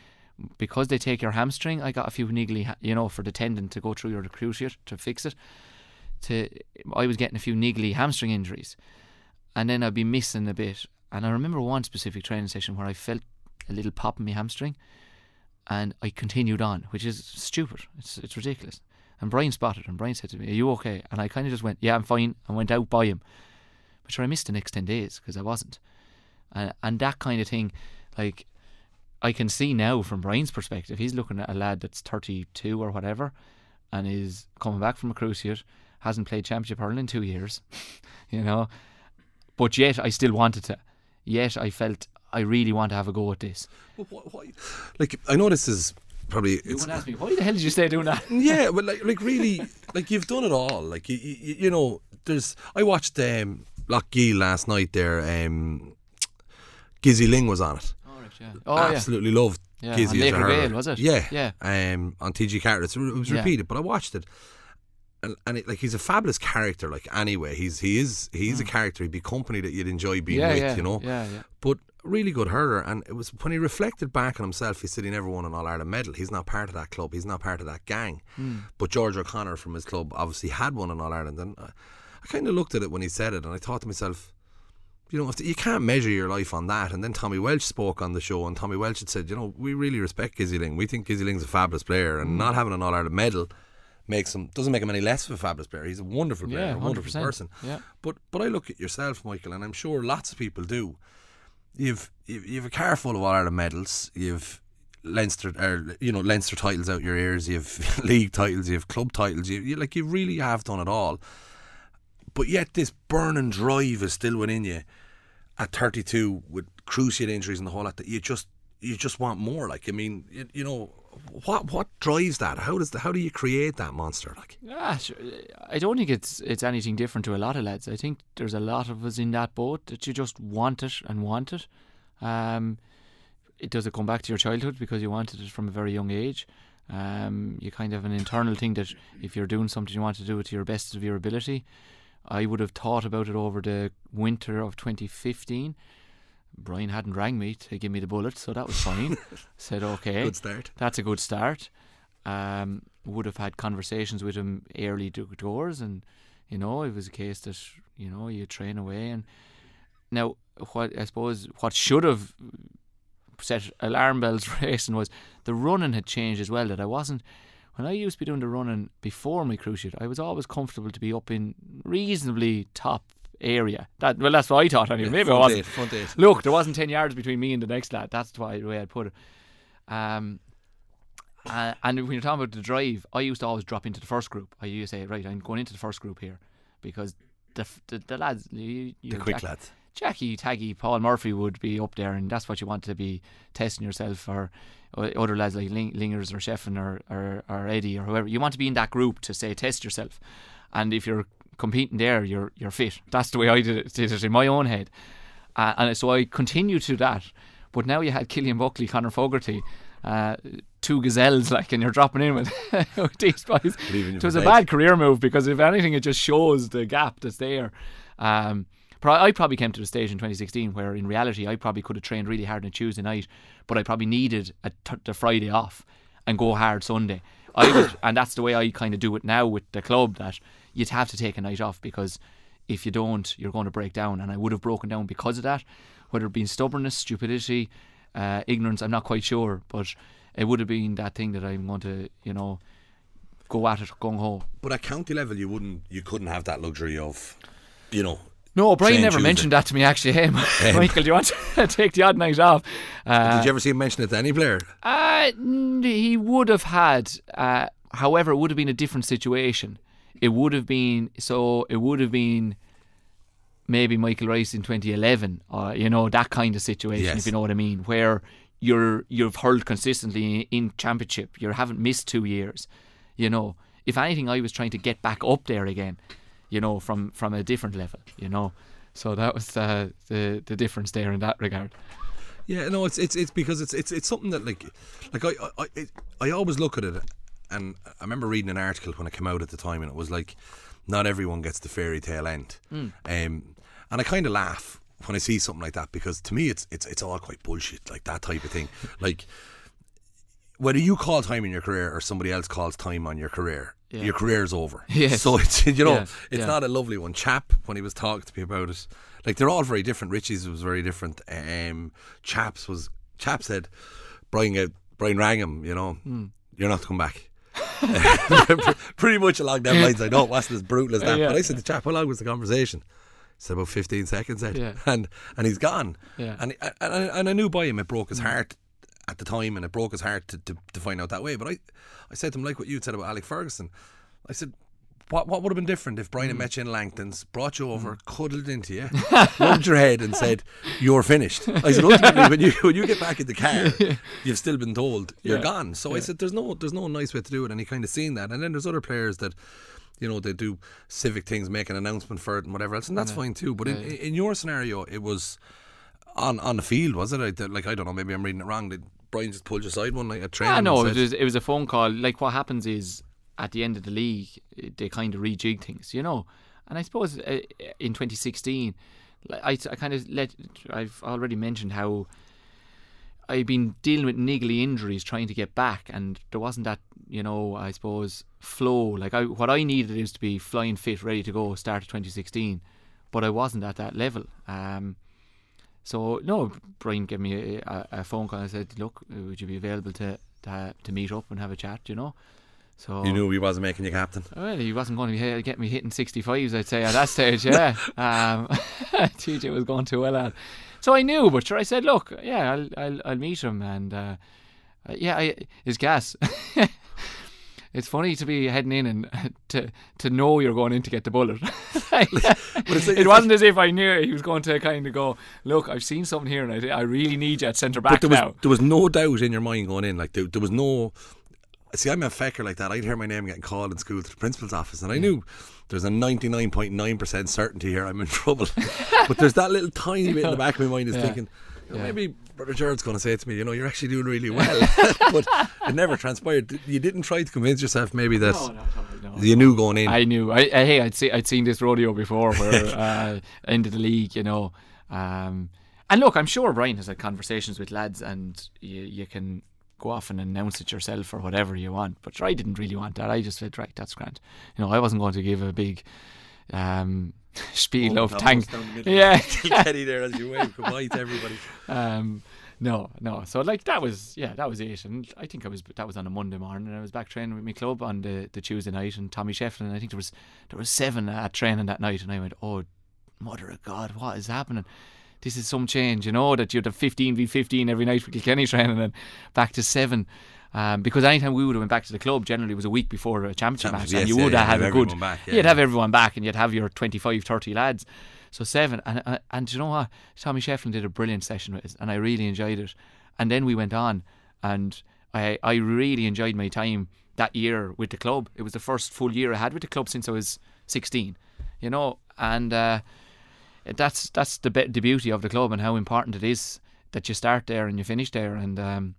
Speaker 4: Because they take your hamstring, I got a few niggly, you know, for the tendon to go through your cruciate to fix it. To I was getting a few niggly hamstring injuries, and then I'd be missing a bit. And I remember one specific training session where I felt a little pop in my hamstring, and I continued on, which is stupid. It's it's ridiculous. And Brian spotted, and Brian said to me, "Are you okay?" And I kind of just went, "Yeah, I'm fine," and went out by him. But sure, I missed the next ten days because I wasn't and, and that kind of thing like I can see now from Brian's perspective he's looking at a lad that's 32 or whatever and is coming back from a cruciate hasn't played championship hurling in two years you know but yet I still wanted to yet I felt I really want to have a go at this
Speaker 3: But wh- why- like I know this is probably
Speaker 4: you to ask me why the hell did you stay doing that
Speaker 3: yeah, but like like really like you've done it all. Like you you, you know, there's I watched um Lockgee last night there. Um, Gizzy Lyng was on it.
Speaker 4: Right, yeah. oh yeah
Speaker 3: Absolutely loved
Speaker 4: Yeah,
Speaker 3: Gizzy
Speaker 4: on
Speaker 3: as a
Speaker 4: Laker. Vale, was it?
Speaker 3: Yeah,
Speaker 4: Yeah.
Speaker 3: Um, on TG Carter, it was
Speaker 4: Yeah.
Speaker 3: repeated, but I watched it. And, and it, like he's a fabulous character. Like anyway, he's he is he's a character. He'd be company that you'd enjoy being
Speaker 4: Mm. yeah
Speaker 3: with.
Speaker 4: yeah
Speaker 3: You know,
Speaker 4: yeah yeah
Speaker 3: but really good hurler. And it was when he reflected back on himself, he said he never won an All Ireland medal. He's not part of that club. He's not part of that gang.
Speaker 4: Hmm.
Speaker 3: But George O'Connor from his club obviously had won an All Ireland. And I, I kind of looked at it when he said it, and I thought to myself, you know, if you can't measure your life on that. And then Tommy Walsh spoke on the show, and Tommy Walsh had said, you know, we really respect Gizzy Lyng. We think Gizzy Lyng's a fabulous player, and mm. not having an All Ireland medal makes him doesn't make him any less of a fabulous player. He's a wonderful player,
Speaker 4: Yeah,
Speaker 3: a wonderful person.
Speaker 4: Yeah.
Speaker 3: But but I look at yourself, Michael, and I'm sure lots of people do. You've you've, you've a car full of All Ireland medals. You've Leinster, or you know Leinster titles out your ears. You've league titles. You've club titles. You, you like you really have done it all. But yet this burning drive is still within you. At 32, with cruciate injuries and the whole lot, that you just you just want more. Like I mean, you, you know, what what drives that? How does the, how do you create that monster? Like
Speaker 4: Ah, sure. I don't think it's it's anything different to a lot of lads. I think there's a lot of us in that boat that you just want it and want it. Um, it does it come back to your childhood because you wanted it from a very young age. Um, you kind of have an internal thing that if you're doing something, you want to do it to your best of your ability. I would have thought about it over the winter of 2015. Brian hadn't rang me to give me the bullet, so that was fine. Said okay,
Speaker 3: good start.
Speaker 4: that's a good start. Um, would have had conversations with him early do- doors, and you know, it was a case that you know you train away. And now, what I suppose what should have set alarm bells racing was the running had changed as well. That I wasn't when I used to be doing the running before my cruciate. I was always comfortable to be up in reasonably top area. That well, that's what I thought anyway. Maybe I
Speaker 3: front
Speaker 4: wasn't.
Speaker 3: front eight.
Speaker 4: Look, there wasn't ten yards between me and the next lad. That's why the way I'd put it. Um, uh, and when you're talking about the drive, I used to always drop into the first group. I used to say, right, I'm going into the first group here because the the, the lads, you, you
Speaker 3: The quick lads.
Speaker 4: Jackie, Taggy, Paul Murphy would be up there, and that's what you want to be testing yourself or, other lads like Ling- Lingers or Shefflin or, or, or Eddie or whoever. You want to be in that group to say test yourself, and if you're competing there, you're you're fit. That's the way I did it, did it in my own head, uh, and so I continued to that. But now you had Cillian Buckley, Conor Fogarty, uh, two gazelles, like, and you're dropping in with, with these boys.
Speaker 3: You
Speaker 4: It was a bad career move because if anything, it just shows the gap that's there. Um, I probably came to the stage in 2016 where, in reality, I probably could have trained really hard on a Tuesday night, but I probably needed a t- the Friday off and go hard Sunday. I would, and that's the way I kind of do it now with the club. That you'd have to take a night off because if you don't, you're going to break down. And I would have broken down because of that, whether it be stubbornness, stupidity, uh, ignorance. I'm not quite sure, but it would have been that thing that I'm going to, you know, go at it gung ho.
Speaker 3: But at county level, you wouldn't, you couldn't have that luxury of, you know.
Speaker 4: No, Brian never
Speaker 3: Tuesday.
Speaker 4: mentioned that to me actually. Hey, Michael, do you want to take the odd night off? Uh,
Speaker 3: Did you ever see him mention it to any player?
Speaker 4: Uh, he would have had. Uh, however, it would have been a different situation. it would have been so it would have been maybe Michael Rice in 2011 or you know that kind of situation
Speaker 3: Yes.
Speaker 4: if you know what I mean where you're you've hurled consistently in championship you haven't missed two years you know if anything I was trying to get back up there again you know from from a different level you know. So that was uh, the the difference there in that regard.
Speaker 3: Yeah, no, it's it's it's because it's it's it's something that like like I I I, I always look at it, and I remember reading an article when it came out at the time, and it was like, not everyone gets the fairy tale end, um, and I kind of laugh when I see something like that because to me it's it's it's all quite bullshit, like that type of thing, like. Whether you call time in your career or somebody else calls time on your career,
Speaker 4: Yeah.
Speaker 3: your career's over.
Speaker 4: Yes.
Speaker 3: So it's you know
Speaker 4: Yeah,
Speaker 3: it's
Speaker 4: yeah.
Speaker 3: not a lovely one. Cha when he was talking to me about it, like they're all very different. Richie's was very different. Um, Cha's was Cha said, Brian get Brian rang him. You know,
Speaker 4: Hmm.
Speaker 3: you're not to come back. Pretty much along them lines. I know it wasn't as brutal as that,
Speaker 4: Yeah.
Speaker 3: but I said to Cha, how long was the conversation? He said about 15 seconds. Ed.
Speaker 4: Yeah.
Speaker 3: and and he's gone.
Speaker 4: Yeah.
Speaker 3: and and, and and I knew by him it broke his heart at the time, and it broke his heart to, to, to find out that way. But I, I said to him like what you said about Alex Ferguson. I said. What, what would have been different if Brian mm. had met you in Langton's, brought you over, mm. cuddled into you, rubbed your head, and said, "You're finished." I said, ultimately, when you when you get back in the car, you've still been told you're
Speaker 4: Yeah.
Speaker 3: gone. So I said, "There's no there's no nice way to do it," and he kind of seen that. And then there's other players that, you know, they do civic things, make an announcement for it, and whatever else, and that's fine too. But in, in your scenario, it was on on the field, was it? I, like I don't know, maybe I'm reading it wrong. Did Brian just pulled you aside one night at training?
Speaker 4: Ah,
Speaker 3: and
Speaker 4: no, it was, it was a phone call. Like what happens is at the end of the league, they kind of rejig things, you know. And I suppose uh, in 2016, I, I kind of let I've already mentioned how I've been dealing with niggly injuries trying to get back, and there wasn't that, you know, I suppose flow. Like I, what I needed is to be flying fit, ready to go, start of 2016, but I wasn't at that level. Um, so no, Brian gave me a, a, phone call and said, "Look, would you be available to, to to meet up and have a chat?" You know. So
Speaker 3: you knew he wasn't making you captain.
Speaker 4: well, he wasn't going to be, get me hitting 65s, I'd say, at that stage, yeah. um, TJ was going too well at. So I knew, but sure, I said, look, yeah, I'll, I'll, I'll meet him. And uh, uh, yeah, I, his gas. It's funny to be heading in and to to know you're going in to get the bullet.
Speaker 3: like-
Speaker 4: it wasn't as if I knew he was going to kind of go, look, I've seen something here and I, I really need you at centre back
Speaker 3: there was
Speaker 4: now.
Speaker 3: there was no doubt in your mind going in. Like there, there was no. See, I'm a fecker like that. I'd hear my name getting called in school to the principal's office, and I knew there's a 99.9% certainty here I'm in trouble. but there's that little tiny bit in the back of my mind is
Speaker 4: Yeah.
Speaker 3: thinking, you know,
Speaker 4: Yeah.
Speaker 3: maybe Brother Jared's going to say to me, you know, you're actually doing really well. but it never transpired. You didn't try to convince yourself maybe that
Speaker 4: No, no, no, no.
Speaker 3: you knew going in.
Speaker 4: I knew. I, I hey, I'd see, I'd seen this rodeo before, where uh, into the league, you know. Um, and look, I'm sure Brian has had conversations with lads, and you, you can go off and announce it yourself or whatever you want. But I didn't really want that. I just said, right, that's grand. You know, I wasn't going to give a big um, spiel of thank. Yeah.
Speaker 3: Kenny there as you wave goodbye to everybody.
Speaker 4: um, no, no. So like that was yeah, that was it. And I think I was that was on a Monday morning, and I was back training with my club on the, the Tuesday night. And Tommy Shefflin, and I think there was there was seven at training that night, and I went, oh, mother of God, what is happening? This is some change, you know, that you'd have 15 v 15 every night with Kilkenny training and back to seven. Um, because anytime we would have went back to the club, generally it was a week before a championship match, and you
Speaker 3: yeah,
Speaker 4: would
Speaker 3: yeah,
Speaker 4: have had a good.
Speaker 3: everyone back, yeah,
Speaker 4: you'd have everyone back, and you'd have your 25, 30 lads. So seven, and and, and you know what? Tommy Shefflin did a brilliant session with us, and I really enjoyed it. And then we went on, and I I really enjoyed my time that year with the club. It was the first full year I had with the club since I was sixteen, you know, and uh, that's that's the be- the beauty of the club and how important it is that you start there and you finish there. And um,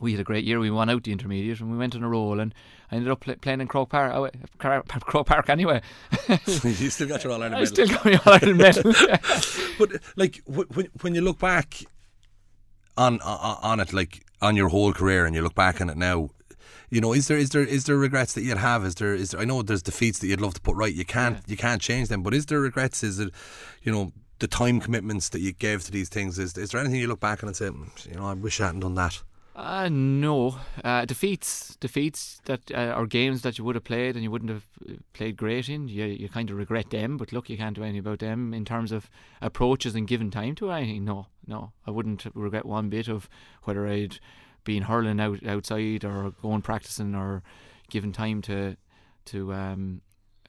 Speaker 4: we had a great year. We won out the intermediate and we went on a roll. And I ended up pl- playing in Croke Park, oh, Cro- Croke Park anyway.
Speaker 3: you still got your All Ireland
Speaker 4: I
Speaker 3: medal.
Speaker 4: still got my All Ireland medal.
Speaker 3: But like when when you look back on on on it, like on your whole career, and you look back on it now, you know, is there is there is there regrets that you'd have? Is there is there? I know there's defeats that you'd love to put right. You can't you can't change them. But is there regrets? Is it, you know, the time commitments that you gave to these things? Is is there anything you look back on and say, "Mm, you know, I wish I hadn't done that?
Speaker 4: Uh, no. Uh, defeats, defeats that uh, are games that you would have played and you wouldn't have uh, played great in. You you kind of regret them, but look, you can't do anything about them in terms of approaches and giving time to anything. No, no, I wouldn't regret one bit of whether I'd been hurling out outside or going practicing or giving time to to um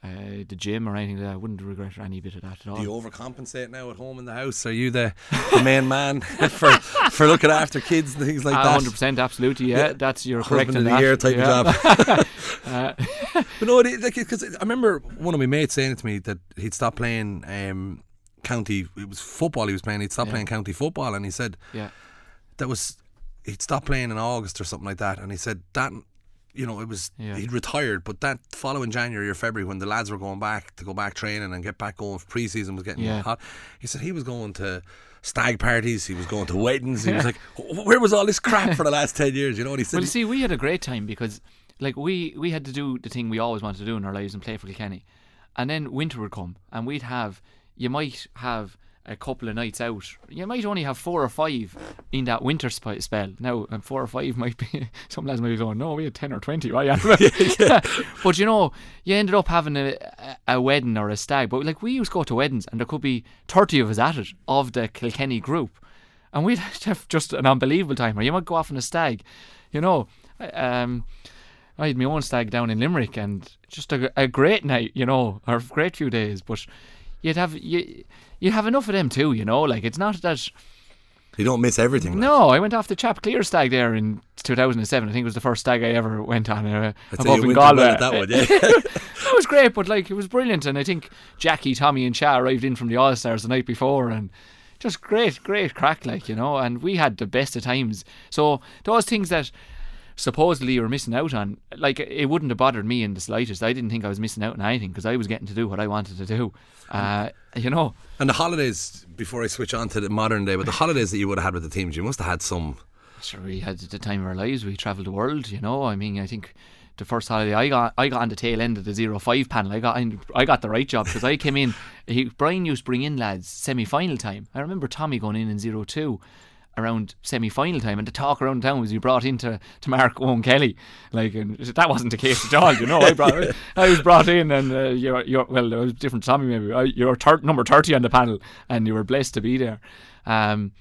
Speaker 4: uh, the gym or anything that. I wouldn't regret any bit of that at all.
Speaker 3: Do you overcompensate now at home in the house? Are you the, the main man for for looking after kids and things like
Speaker 4: Ah,
Speaker 3: that?
Speaker 4: hundred percent, absolutely. Yeah,
Speaker 3: Yeah.
Speaker 4: that's you're correct in
Speaker 3: the year type
Speaker 4: yeah.
Speaker 3: of job.
Speaker 4: Uh,
Speaker 3: But no, it, like because I remember one of my mates saying to me that he'd stopped playing um, county. It was football he was playing. He'd stopped
Speaker 4: Yeah.
Speaker 3: playing county football, and he said
Speaker 4: yeah,
Speaker 3: that was he'd stopped playing in August or something like that. And he said that you know it was
Speaker 4: Yeah.
Speaker 3: he'd retired, but that following January or February when the lads were going back to go back training and get back going, pre-season was getting
Speaker 4: Yeah.
Speaker 3: hot. He said he was going to. Stag parties, he was going to weddings. He was like, "Where was all this crap for the last ten years?" You know, and he said,
Speaker 4: Well, you see, we had a great time because, like, we we had to do the thing we always wanted to do in our lives and play for Kilkenny, and then winter would come, and we'd have, you might have a couple of nights out. You might only have four or five in that winter sp- spell. Now, and four or five might be some lads might be going, no, we had ten or twenty, right? yeah but you know, you ended up having a, a a wedding or a stag. But like we used to go to weddings, and there could be thirty of us at it of the Kilkenny group and we'd have just an unbelievable time. Or you might go off on a stag, you know. Um, I had my own stag down in Limerick, and just a, a great night, you know, or a great few days. But you'd have you you have enough of them too, you know. Like it's not that.
Speaker 3: "You don't miss everything." like.
Speaker 4: No, I went off the Chap Clear stag there in 2007. I think it was the first stag I ever went on uh, in
Speaker 3: went well
Speaker 4: Galway.
Speaker 3: that one, yeah.
Speaker 4: it was great, but like it was brilliant, and I think Jackie, Tommy, and Cha arrived in from the All Stars the night before, and just great, great crack, like you know, and we had the best of times. So those things that supposedly you were missing out on, like it wouldn't have bothered me in the slightest. I didn't think I was missing out on anything because I was getting to do what I wanted to do. Uh, you know,
Speaker 3: And the holidays, before I switch on to the modern day, but the holidays that you would have had with the teams, you must have had some.
Speaker 4: sure we had the time of our lives. We travelled the world, you know. I mean, I think the first holiday I got, I got on the tail end of the zero five panel. I got, in, I got the right job because I came in. He, Brian used to bring in lads semi final time. I remember Tommy going in in zero two around semi final time, and the talk around town was you brought into to Mark Eoin Kelly. Like, and that wasn't the case at all, you know. I brought, I was brought in, and uh, you're, you're well, it was different. Tommy maybe I, you're thir- number thirty on the panel, and you were blessed to be there. Um,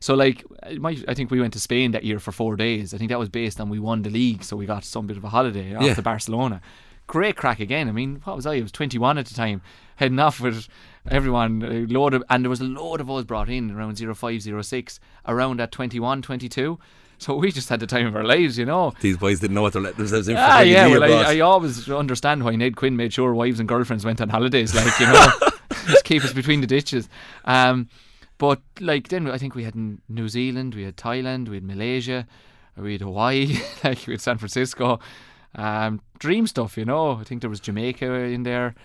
Speaker 4: so like, might, I think we went to Spain that year for four days. I think that was based on we won the league, so we got some bit of a holiday off
Speaker 3: Yeah.
Speaker 4: to Barcelona. Great crack again. I mean, what was I? I was 21 at the time, heading off with everyone. A load of, and there was a load of us brought in around 05, 06, around at 21, 22. So we just had the time of our lives, you know.
Speaker 3: These boys didn't know what they're letting themselves in for.
Speaker 4: Ah, yeah. Well, I, I always understand why Ned Quinn made sure wives and girlfriends went on holidays, like you know, just keep us between the ditches. Um, but like then I think we had New Zealand, we had Thailand, we had Malaysia, we had Hawaii, like we had San Francisco. Um, dream stuff, you know. I think there was Jamaica in there.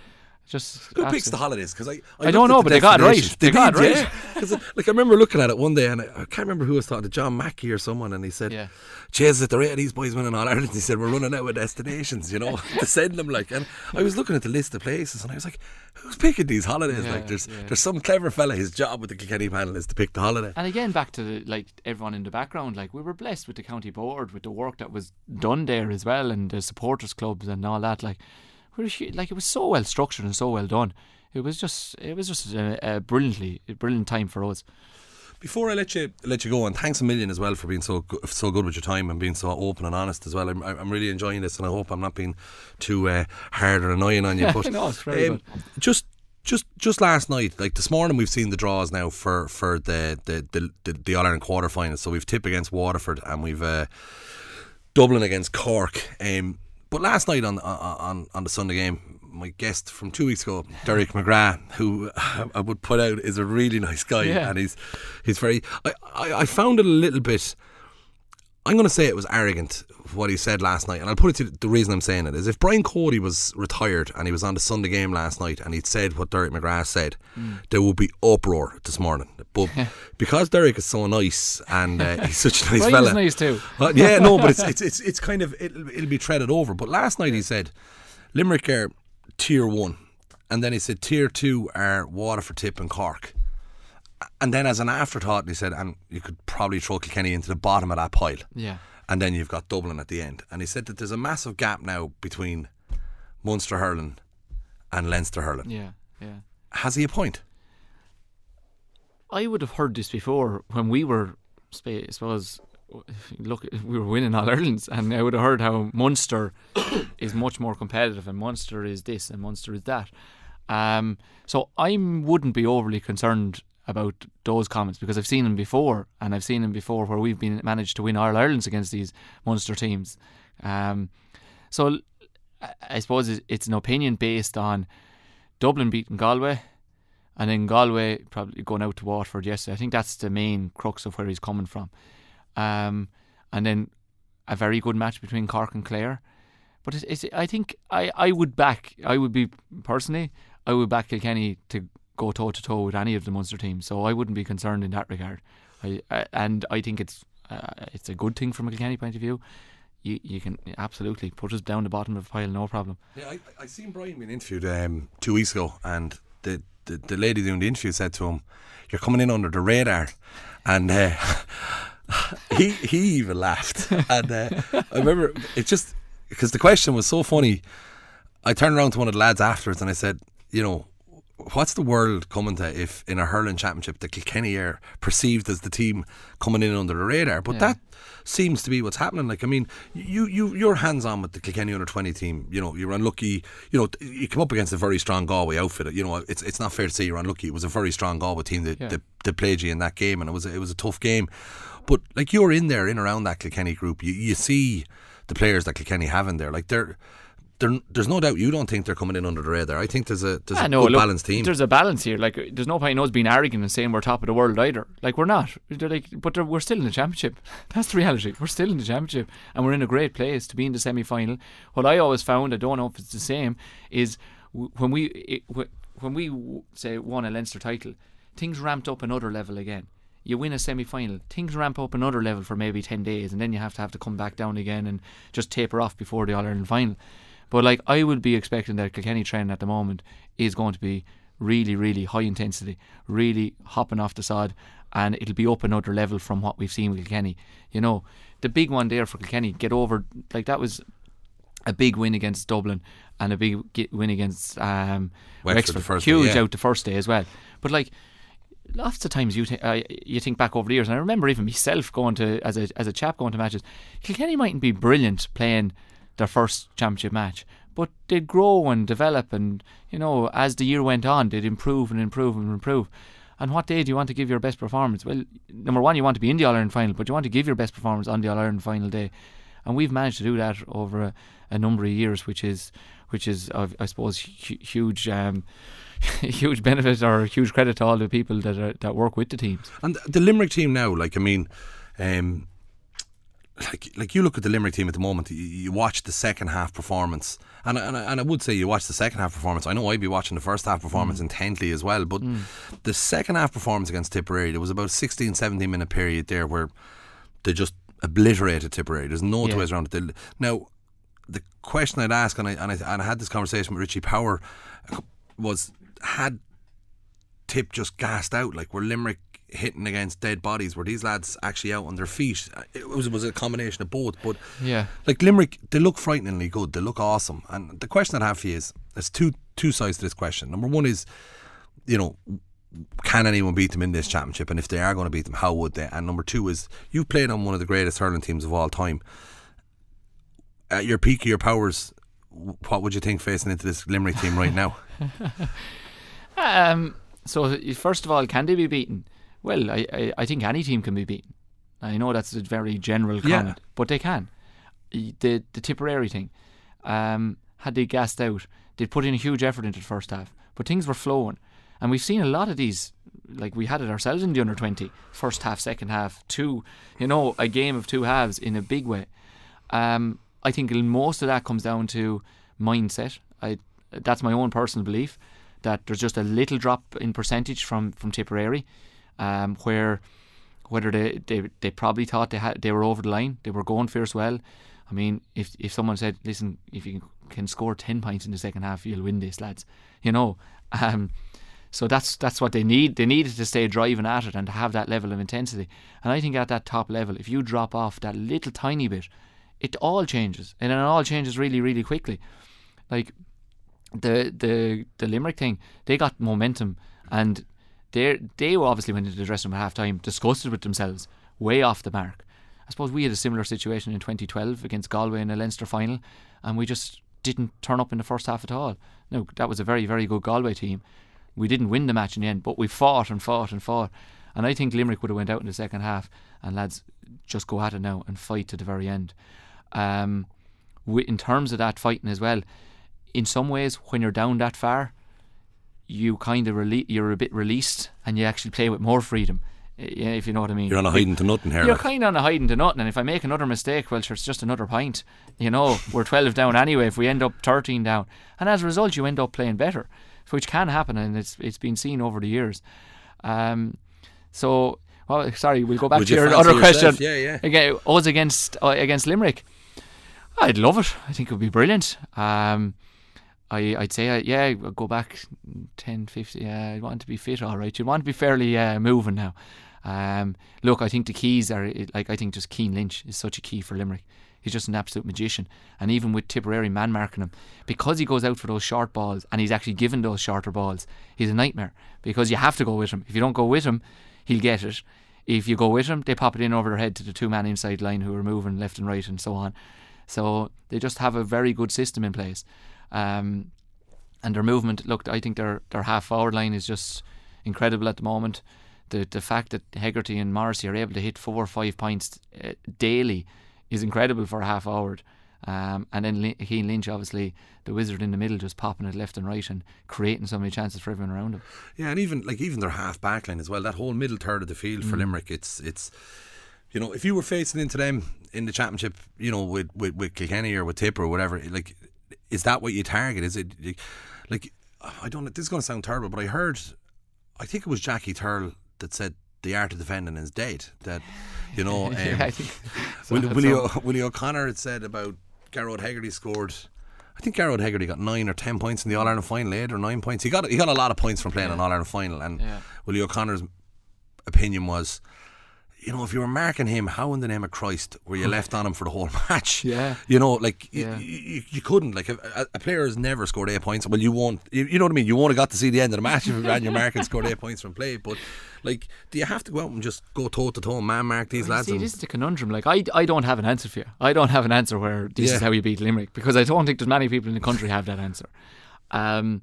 Speaker 4: Just
Speaker 3: Who picks the holidays? Because I,
Speaker 4: I don't know,
Speaker 3: looked
Speaker 4: but they got it right.
Speaker 3: destinations.
Speaker 4: They got it right.
Speaker 3: yeah. uh, like I remember looking at it one day, and I, I can't remember who was talking to John Mackey or someone, and he said,
Speaker 4: Yeah.
Speaker 3: "Cheers at the rate of these boys winning all Ireland." He said, "We're running out of destinations, you know, to send them." Like, and I was looking at the list of places, and I was like, "Who's picking these holidays?"
Speaker 4: Yeah,
Speaker 3: like, there's
Speaker 4: yeah.
Speaker 3: there's some clever fella. His job with the Kilkenny panel is to pick the holiday.
Speaker 4: And again, back to the, like everyone in the background, like we were blessed with the county board, with the work that was done there as well, and the supporters clubs and all that. Like, like it was so well structured and so well done. It was just, it was just a, a brilliantly, a brilliant time for us.
Speaker 3: Before I let you let you go, and thanks a million as well for being so go- so good with your time and being so open and honest as well. I'm, I'm really enjoying this, and I hope I'm not being too uh, hard or annoying on you. But
Speaker 4: No, it's very
Speaker 3: um, just just just last night, like this morning, we've seen the draws now for for the the the, the, the All Ireland quarter finals. So we've Tip against Waterford, and we've uh, Dublin against Cork. Um, but last night on on on the Sunday game, my guest from two weeks ago, Derek McGrath, who uh, I would put out is a really nice guy,
Speaker 4: Yeah.
Speaker 3: and he's he's very. I, I, I found it a little bit. I'm going to say it was arrogant what he said last night, and I'll put it to the reason I'm saying it is if Brian Cody was retired and he was on the Sunday game last night and he'd said what Derek McGrath said, there would be uproar this morning. But because Derek is so nice and uh, he's such a nice
Speaker 4: Brian's
Speaker 3: fella,
Speaker 4: nice too.
Speaker 3: uh, yeah, no, but it's it's it's, it's kind of it'll, it'll be treaded over. But last night he said Limerick are tier one, and then he said tier two are Waterford, Tip, and Cork. And then as an afterthought, he said, and you could probably throw Kilkenny into the bottom of that pile.
Speaker 4: Yeah.
Speaker 3: And then you've got Dublin at the end. And he said that there's a massive gap now between Munster hurling and Leinster hurling.
Speaker 4: Yeah. Yeah.
Speaker 3: Has he a point?
Speaker 4: I would have heard this before when we were, I suppose, look, we were winning all Irelands, and I would have heard how Munster is much more competitive, and Munster is this, and Munster is that. Um, so I wouldn't be overly concerned about those comments because I've seen them before, and I've seen them before where we've been managed to win all Irelands against these Munster teams. Um, so I suppose it's an opinion based on Dublin beating Galway, and then Galway probably going out to Waterford yesterday. I think that's the main crux of where he's coming from. Um, and then a very good match between Cork and Clare. But it's, it's, I think I, I would back, I would be personally, I would back Kilkenny to go toe to toe with any of the Munster teams. So I wouldn't be concerned in that regard. I, I, and I think it's uh, it's a good thing from a Kilkenny point of view. You, you can absolutely put us down the bottom of the pile, no problem.
Speaker 3: Yeah, I, I seen Brian being interviewed um, two weeks ago, and the, the, the lady doing the interview said to him, "You're coming in under the radar," and uh, he he even laughed, and uh, I remember it just because the question was so funny. I turned around to one of the lads afterwards and I said, you know, what's the world coming to if in a hurling championship the Kilkenny are perceived as the team coming in under the radar? But yeah. that seems to be what's happening. Like I mean, you you you're hands on with the Kilkenny under twenty team. You know, you're unlucky. You know, you come up against a very strong Galway outfit. You know, it's it's not fair to say you're unlucky. It was a very strong Galway team that, yeah. that, that played you in that game, and it was it was a tough game. But like you're in there, in around that Kilkenny group, you, you see the players that Kilkenny have in there. Like they're there's no doubt you don't think they're coming in under the radar. I think there's a there's yeah, a no, good look, balanced team.
Speaker 4: There's a balance here. Like there's no point in us being arrogant and saying we're top of the world either. Like we're not. They're like, but they're, we're still in the championship. That's the reality. We're still in the championship, and we're in a great place to be in the semi final. What I always found, I don't know if it's the same, is when we it, when we say won a Leinster title, things ramped up another level again you win a semi final, things ramp up another level for maybe 10 days, and then you have to have to come back down again and just taper off before the All Ireland final. But like, I would be expecting that Kilkenny training at the moment is going to be really, really high intensity, really hopping off the sod, and it'll be up another level from what we've seen with Kilkenny. You know, the big one there for Kilkenny, get over, like, that was a big win against Dublin and a big win against um, Wexford. Wexford. Huge day, yeah. out the first day as well. But like, lots of times you think uh, you think back over the years, and I remember even myself going to as a as a chap going to matches. Kilkenny mightn't be brilliant playing their first championship match, but they'd grow and develop, and you know as the year went on, they'd improve and improve and improve. And what day do you want to give your best performance? Well, number one, you want to be in the All Ireland final, but you want to give your best performance on the All Ireland final day, and we've managed to do that over a, a number of years, which is which is I suppose huge. Um, huge benefit or huge credit to all the people that are, that work with the teams.
Speaker 3: And the Limerick team now, like I mean, um, like like you look at the Limerick team at the moment, you, you watch the second half performance, and and and I would say you watch the second half performance. I know I'd be watching the first half performance mm. intently as well, but mm. the second half performance against Tipperary, there was about a 16, 17 minute period there where they just obliterated Tipperary. There's no yeah. two ways around it. Now, the question I'd ask, and I, and I and I had this conversation with Richie Power, was had Tip just gassed out? Like, were Limerick hitting against dead bodies? Were these lads actually out on their feet? It was, was a combination of both. But
Speaker 4: yeah,
Speaker 3: like Limerick, they look frighteningly good. They look awesome. And the question I have for you is: there's two two sides to this question. Number one is, you know, can anyone beat them in this championship? And if they are going to beat them, how would they? And number two is, you played on one of the greatest hurling teams of all time. At your peak of your powers, what would you think facing into this Limerick team right now?
Speaker 4: Um, so first of all, can they be beaten? Well, I, I, I think any team can be beaten. I know that's a very general comment, yeah. but they can. The the Tipperary thing, um, had they gassed out, they'd put in a huge effort into the first half, but things were flowing, and we've seen a lot of these. Like we had it ourselves in the under twenty, first half, second half, two, you know, a game of two halves in a big way. Um, I think most of that comes down to mindset. I that's my own personal belief that there's just a little drop in percentage from from Tipperary, um, where whether they, they, they probably thought they had they were over the line, they were going fierce well. I mean, if if someone said, "Listen, if you can score ten points in the second half, you'll win this, lads," you know. Um, so that's that's what they need. They needed to stay driving at it and to have that level of intensity. And I think at that top level, if you drop off that little tiny bit, it all changes, and it all changes really, really quickly. Like the the the Limerick thing, they got momentum and they they obviously went into the dressing room at half time disgusted with themselves, way off the mark. I suppose we had a similar situation in 2012 against Galway in a Leinster final, and we just didn't turn up in the first half at all. No, that was a very, very good Galway team. We didn't win the match in the end, but we fought and fought and fought. And I think Limerick would have went out in the second half, and lads just go at it now and fight to the very end. Um, in terms of that fighting as well, in some ways, when you're down that far, you kind of rele- you're a bit released, and you actually play with more freedom. Yeah, if you know what I mean.
Speaker 3: You're on a hiding to nothing here.
Speaker 4: You're kind of on a hiding to nothing, and if I make another mistake, well, sure, it's just another pint. You know, we're 12 down anyway. If we end up 13 down, and as a result, you end up playing better, which can happen, and it's it's been seen over the years. Um, so, well, sorry, we'll go back
Speaker 3: Would
Speaker 4: to
Speaker 3: you
Speaker 4: your other question.
Speaker 3: yourself? Yeah, yeah.
Speaker 4: Again, us against uh, against Limerick. I'd love it. I think it would be brilliant. Um, I, I'd say, uh, yeah, I'd go back 10, 50. Yeah, I want to be fit, all right. You want to be fairly uh, moving now. Um, look, I think the keys are like I think just Cian Lynch is such a key for Limerick. He's just an absolute magician, and even with Tipperary man marking him, because he goes out for those short balls and he's actually given those shorter balls, he's a nightmare because you have to go with him. If you don't go with him, he'll get it. If you go with him, they pop it in over their head to the two man inside line who are moving left and right and so on. So they just have a very good system in place. Um, and their movement, look, I think their their half forward line is just incredible at the moment. The the fact that Hegarty and Morrissey are able to hit four or five points uh, daily is incredible for a half forward. Um, and then Lin- Cian Lynch, obviously, the wizard in the middle, just popping it left and right and creating so many chances for everyone around him.
Speaker 3: Yeah, and even like even their half back line as well. That whole middle third of the field
Speaker 4: Mm.
Speaker 3: for Limerick, it's it's you know if you were facing into them in the championship, you know with with, with Kilkenny or with Tipper or whatever, like is that what you target? Is it like I don't know? This is going to sound terrible, but I heard, I think it was Jackie Tyrrell that said the art of defending is dead. That you know, um,
Speaker 4: yeah, so-
Speaker 3: Willie, Willie, o, Willie O'Connor had said about Gearóid Hegarty scored. I think Gearóid Hegarty got nine or ten points in the All Ireland final, eight or nine points. He got he got a lot of points from playing an All Ireland final, and
Speaker 4: Yeah.
Speaker 3: Willie O'Connor's opinion was, you know, if you were marking him, how in the name of Christ were you left on him for the whole match?
Speaker 4: Yeah.
Speaker 3: you know, like
Speaker 4: Yeah.
Speaker 3: y- you, you couldn't. Like a, a player has never scored eight points. Well, you won't. You, you know what I mean? You won't have got to see the end of the match if you ran your mark and scored eight points from play. But like, do you have to go out and just go toe to toe and man mark these
Speaker 4: Well,
Speaker 3: lads?
Speaker 4: See,
Speaker 3: and-
Speaker 4: this is the conundrum. Like, I, I don't have an answer for you. I don't have an answer where this
Speaker 3: Yeah.
Speaker 4: is how you beat Limerick because I don't think there's many people in the country have that answer. Um,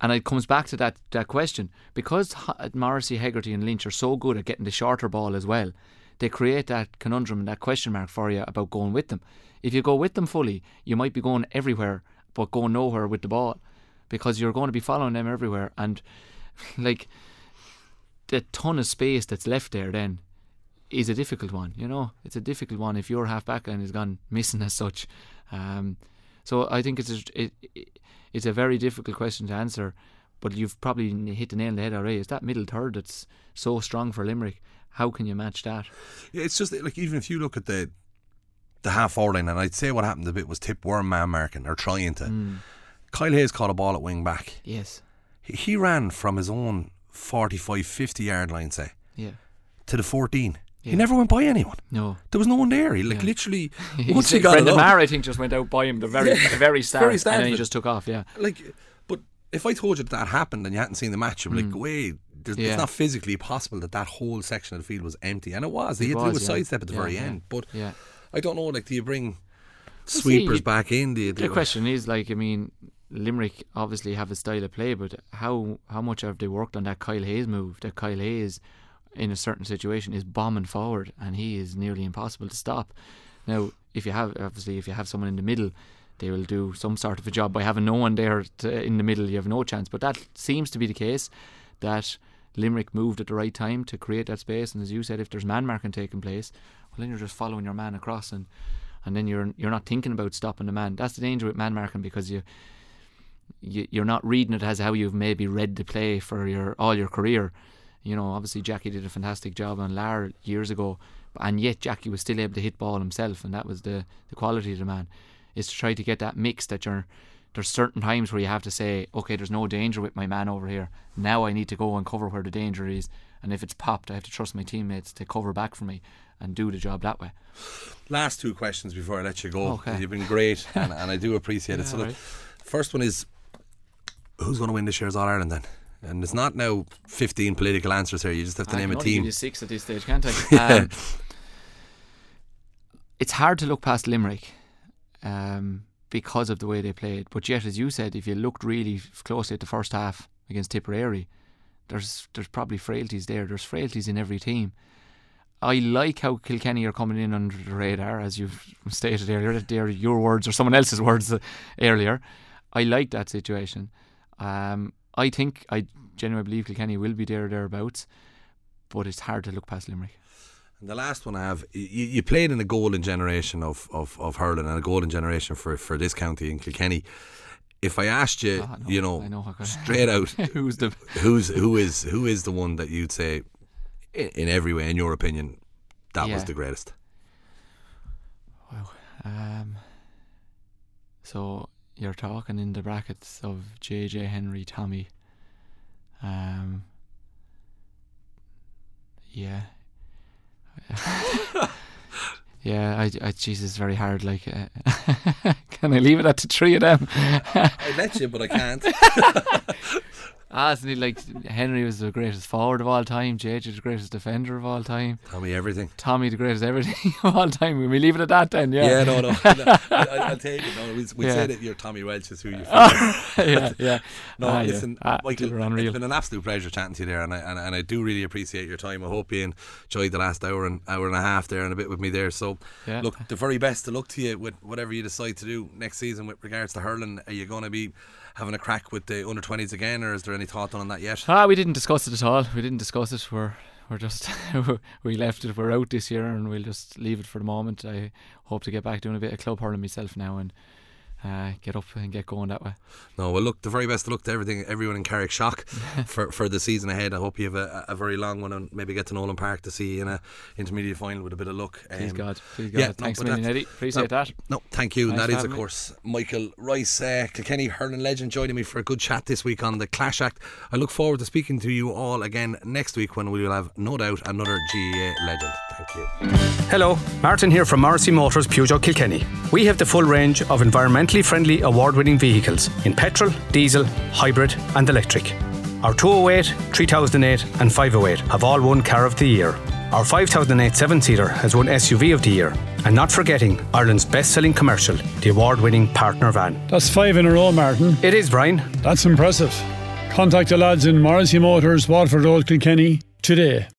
Speaker 4: and it comes back to that that question because Morrissey, Hegarty, and Lynch are so good at getting the shorter ball as well. They create that conundrum and that question mark for you about going with them. If you go with them fully, you might be going everywhere but going nowhere with the ball because you're going to be following them everywhere. And like the ton of space that's left there then is a difficult one. You know, it's a difficult one if your half back line has gone missing as such. Um, so I think it's a, it, it, it's a very difficult question to answer. But you've probably hit the nail on the head already. It's that middle third that's so strong for Limerick. How can you match that?
Speaker 3: Yeah, it's just like even if you look at the the half forward line, and I'd say what happened a bit was Tip were man marking or trying to.
Speaker 4: Hmm.
Speaker 3: Kyle Hayes caught a ball at wing back.
Speaker 4: Yes.
Speaker 3: He, he ran from his own 45, 50 yard line, say,
Speaker 4: Yeah.
Speaker 3: to the 14. He never went by anyone.
Speaker 4: No.
Speaker 3: There was no one there. He like
Speaker 4: Yeah.
Speaker 3: literally once he got
Speaker 4: Brendan Maher, I think, just went out by him the very,
Speaker 3: Yeah.
Speaker 4: the very start,
Speaker 3: Very
Speaker 4: and then he just took off. Yeah.
Speaker 3: like. But if I told you that, that happened and you hadn't seen the match, you'd be like, wait.
Speaker 4: Mm. Yeah.
Speaker 3: It's not physically possible that that whole section of the field was empty, and it was. He
Speaker 4: It
Speaker 3: had to do a
Speaker 4: yeah.
Speaker 3: sidestep at the
Speaker 4: Yeah,
Speaker 3: very
Speaker 4: yeah.
Speaker 3: end. But
Speaker 4: Yeah.
Speaker 3: I don't know. Like, do you bring
Speaker 4: see,
Speaker 3: sweepers
Speaker 4: you-
Speaker 3: back in? Do you do
Speaker 4: The question is, like, I mean, Limerick obviously have a style of play, but how how much have they worked on that Kyle Hayes move? That Kyle Hayes, in a certain situation, is bombing forward, and he is nearly impossible to stop. Now, if you have obviously if you have someone in the middle, they will do some sort of a job by having no one there to, in the middle. You have no chance, but that seems to be the case. That Limerick moved at the right time to create that space, and as you said, if there's man marking taking place, well, then you're just following your man across and and then you're you're not thinking about stopping the man. That's the danger with man marking because you, you you're not reading it as how you've maybe read the play for your all your career. You know, obviously Jackie did a fantastic job on Lar years ago, and yet Jackie was still able to hit ball himself, and that was the the quality of the man. Is to try to get that mix that you're. There's certain times where you have to say, okay, there's no danger with my man over here. Now I need to go and cover where the danger is, and if it's popped, I have to trust my teammates to cover back for me and do the job that way.
Speaker 3: Last two questions before I let you go.
Speaker 4: Okay.
Speaker 3: You've been great, and, and I do appreciate it. So, the first one is who's going to win this year's All Ireland then? And there's not now 15 political answers here. You just have to
Speaker 4: I
Speaker 3: name a team.
Speaker 4: you six at this stage, can't I? Um, it's hard to look past Limerick um, because of the way they played. But yet, as you said, if you looked really closely at the first half against Tipperary, there's there's probably frailties there. There's frailties in every team. I like how Kilkenny are coming in under the radar, as you've stated earlier. They're your words or someone else's words uh, earlier. I like that situation. Um, I think I genuinely believe Kilkenny will be there or thereabouts, but it's hard to look past Limerick.
Speaker 3: And the last one I have, you, you played in a golden generation of, of, of hurling and a golden generation for, for this county in Kilkenny. If I asked you,
Speaker 4: Ah, no,
Speaker 3: you know,
Speaker 4: I know
Speaker 3: straight out,
Speaker 4: Who's the
Speaker 3: who's who is who is the one that you'd say, in, in every way, in your opinion, that was the greatest?
Speaker 4: Wow. Um, so you're talking in the brackets of JJ Henry, Tommy. Um, yeah. yeah, I, I, Jesus, very hard. Like, uh, can I leave it at the three of them?
Speaker 3: I let you, but I can't.
Speaker 4: ah, isn't he like Henry was the greatest forward of all time, JJ the greatest defender of all time,
Speaker 3: me everything.
Speaker 4: Tommy the greatest everything of all time. Will we leave it at that then? Yeah.
Speaker 3: Yeah, no, no. no I, I, I'll take it. No, we, we
Speaker 4: Yeah.
Speaker 3: said it. You're Tommy Walsh is who you.
Speaker 4: yeah, yeah.
Speaker 3: No,
Speaker 4: Ah, yeah.
Speaker 3: listen,
Speaker 4: Ah,
Speaker 3: Michael, it's been an absolute pleasure chatting to you there, and I, and, and I do really appreciate your time. I hope you enjoyed the last hour and hour and a half there and a bit with me there. So,
Speaker 4: Yeah.
Speaker 3: look, the very best of luck to you with whatever you decide to do next season with regards to hurling. Are you going to be having a crack with the under 20s again, or is there any thought on that yet?
Speaker 4: Ah, we didn't discuss it at all. We didn't discuss it. We're we're just we left it. We're out this year, and we'll just leave it for the moment. I hope to get back doing a bit of club hurling myself now and uh, get up and get going that way.
Speaker 3: No, well, look, the very best of luck to everything, everyone in Carrickshock for, for the season ahead. I hope you have a, a very long one and maybe get to Nowlan Park to see you in a intermediate final with a bit of luck.
Speaker 4: Please
Speaker 3: Um,
Speaker 4: God, please God.
Speaker 3: yeah,
Speaker 4: Thanks
Speaker 3: but
Speaker 4: a million, Eddie. Appreciate
Speaker 3: no,
Speaker 4: that.
Speaker 3: No, thank you. And
Speaker 4: Thanks
Speaker 3: that
Speaker 4: for
Speaker 3: is, of
Speaker 4: having me.
Speaker 3: course, Michael Rice, uh, Kilkenny hurling legend, joining me for a good chat this week on the Clash Act. I look forward to speaking to you all again next week when we will have, no doubt, another GAA legend. Thank you.
Speaker 1: Hello, Martin here from Morrissey Motors Peugeot Kilkenny. We have the full range of friendly award winning vehicles in petrol, diesel, hybrid, and electric. Our 208, 3008, and 508 have all won Car of the Year. Our 5008 seven seater has won SUV of the Year. And not forgetting Ireland's best selling commercial, the award winning partner van.
Speaker 2: That's five in a row, Martin.
Speaker 1: It is, Brian.
Speaker 2: That's impressive. Contact the lads in Morrissey Motors, Waterford Road Kilkenny today.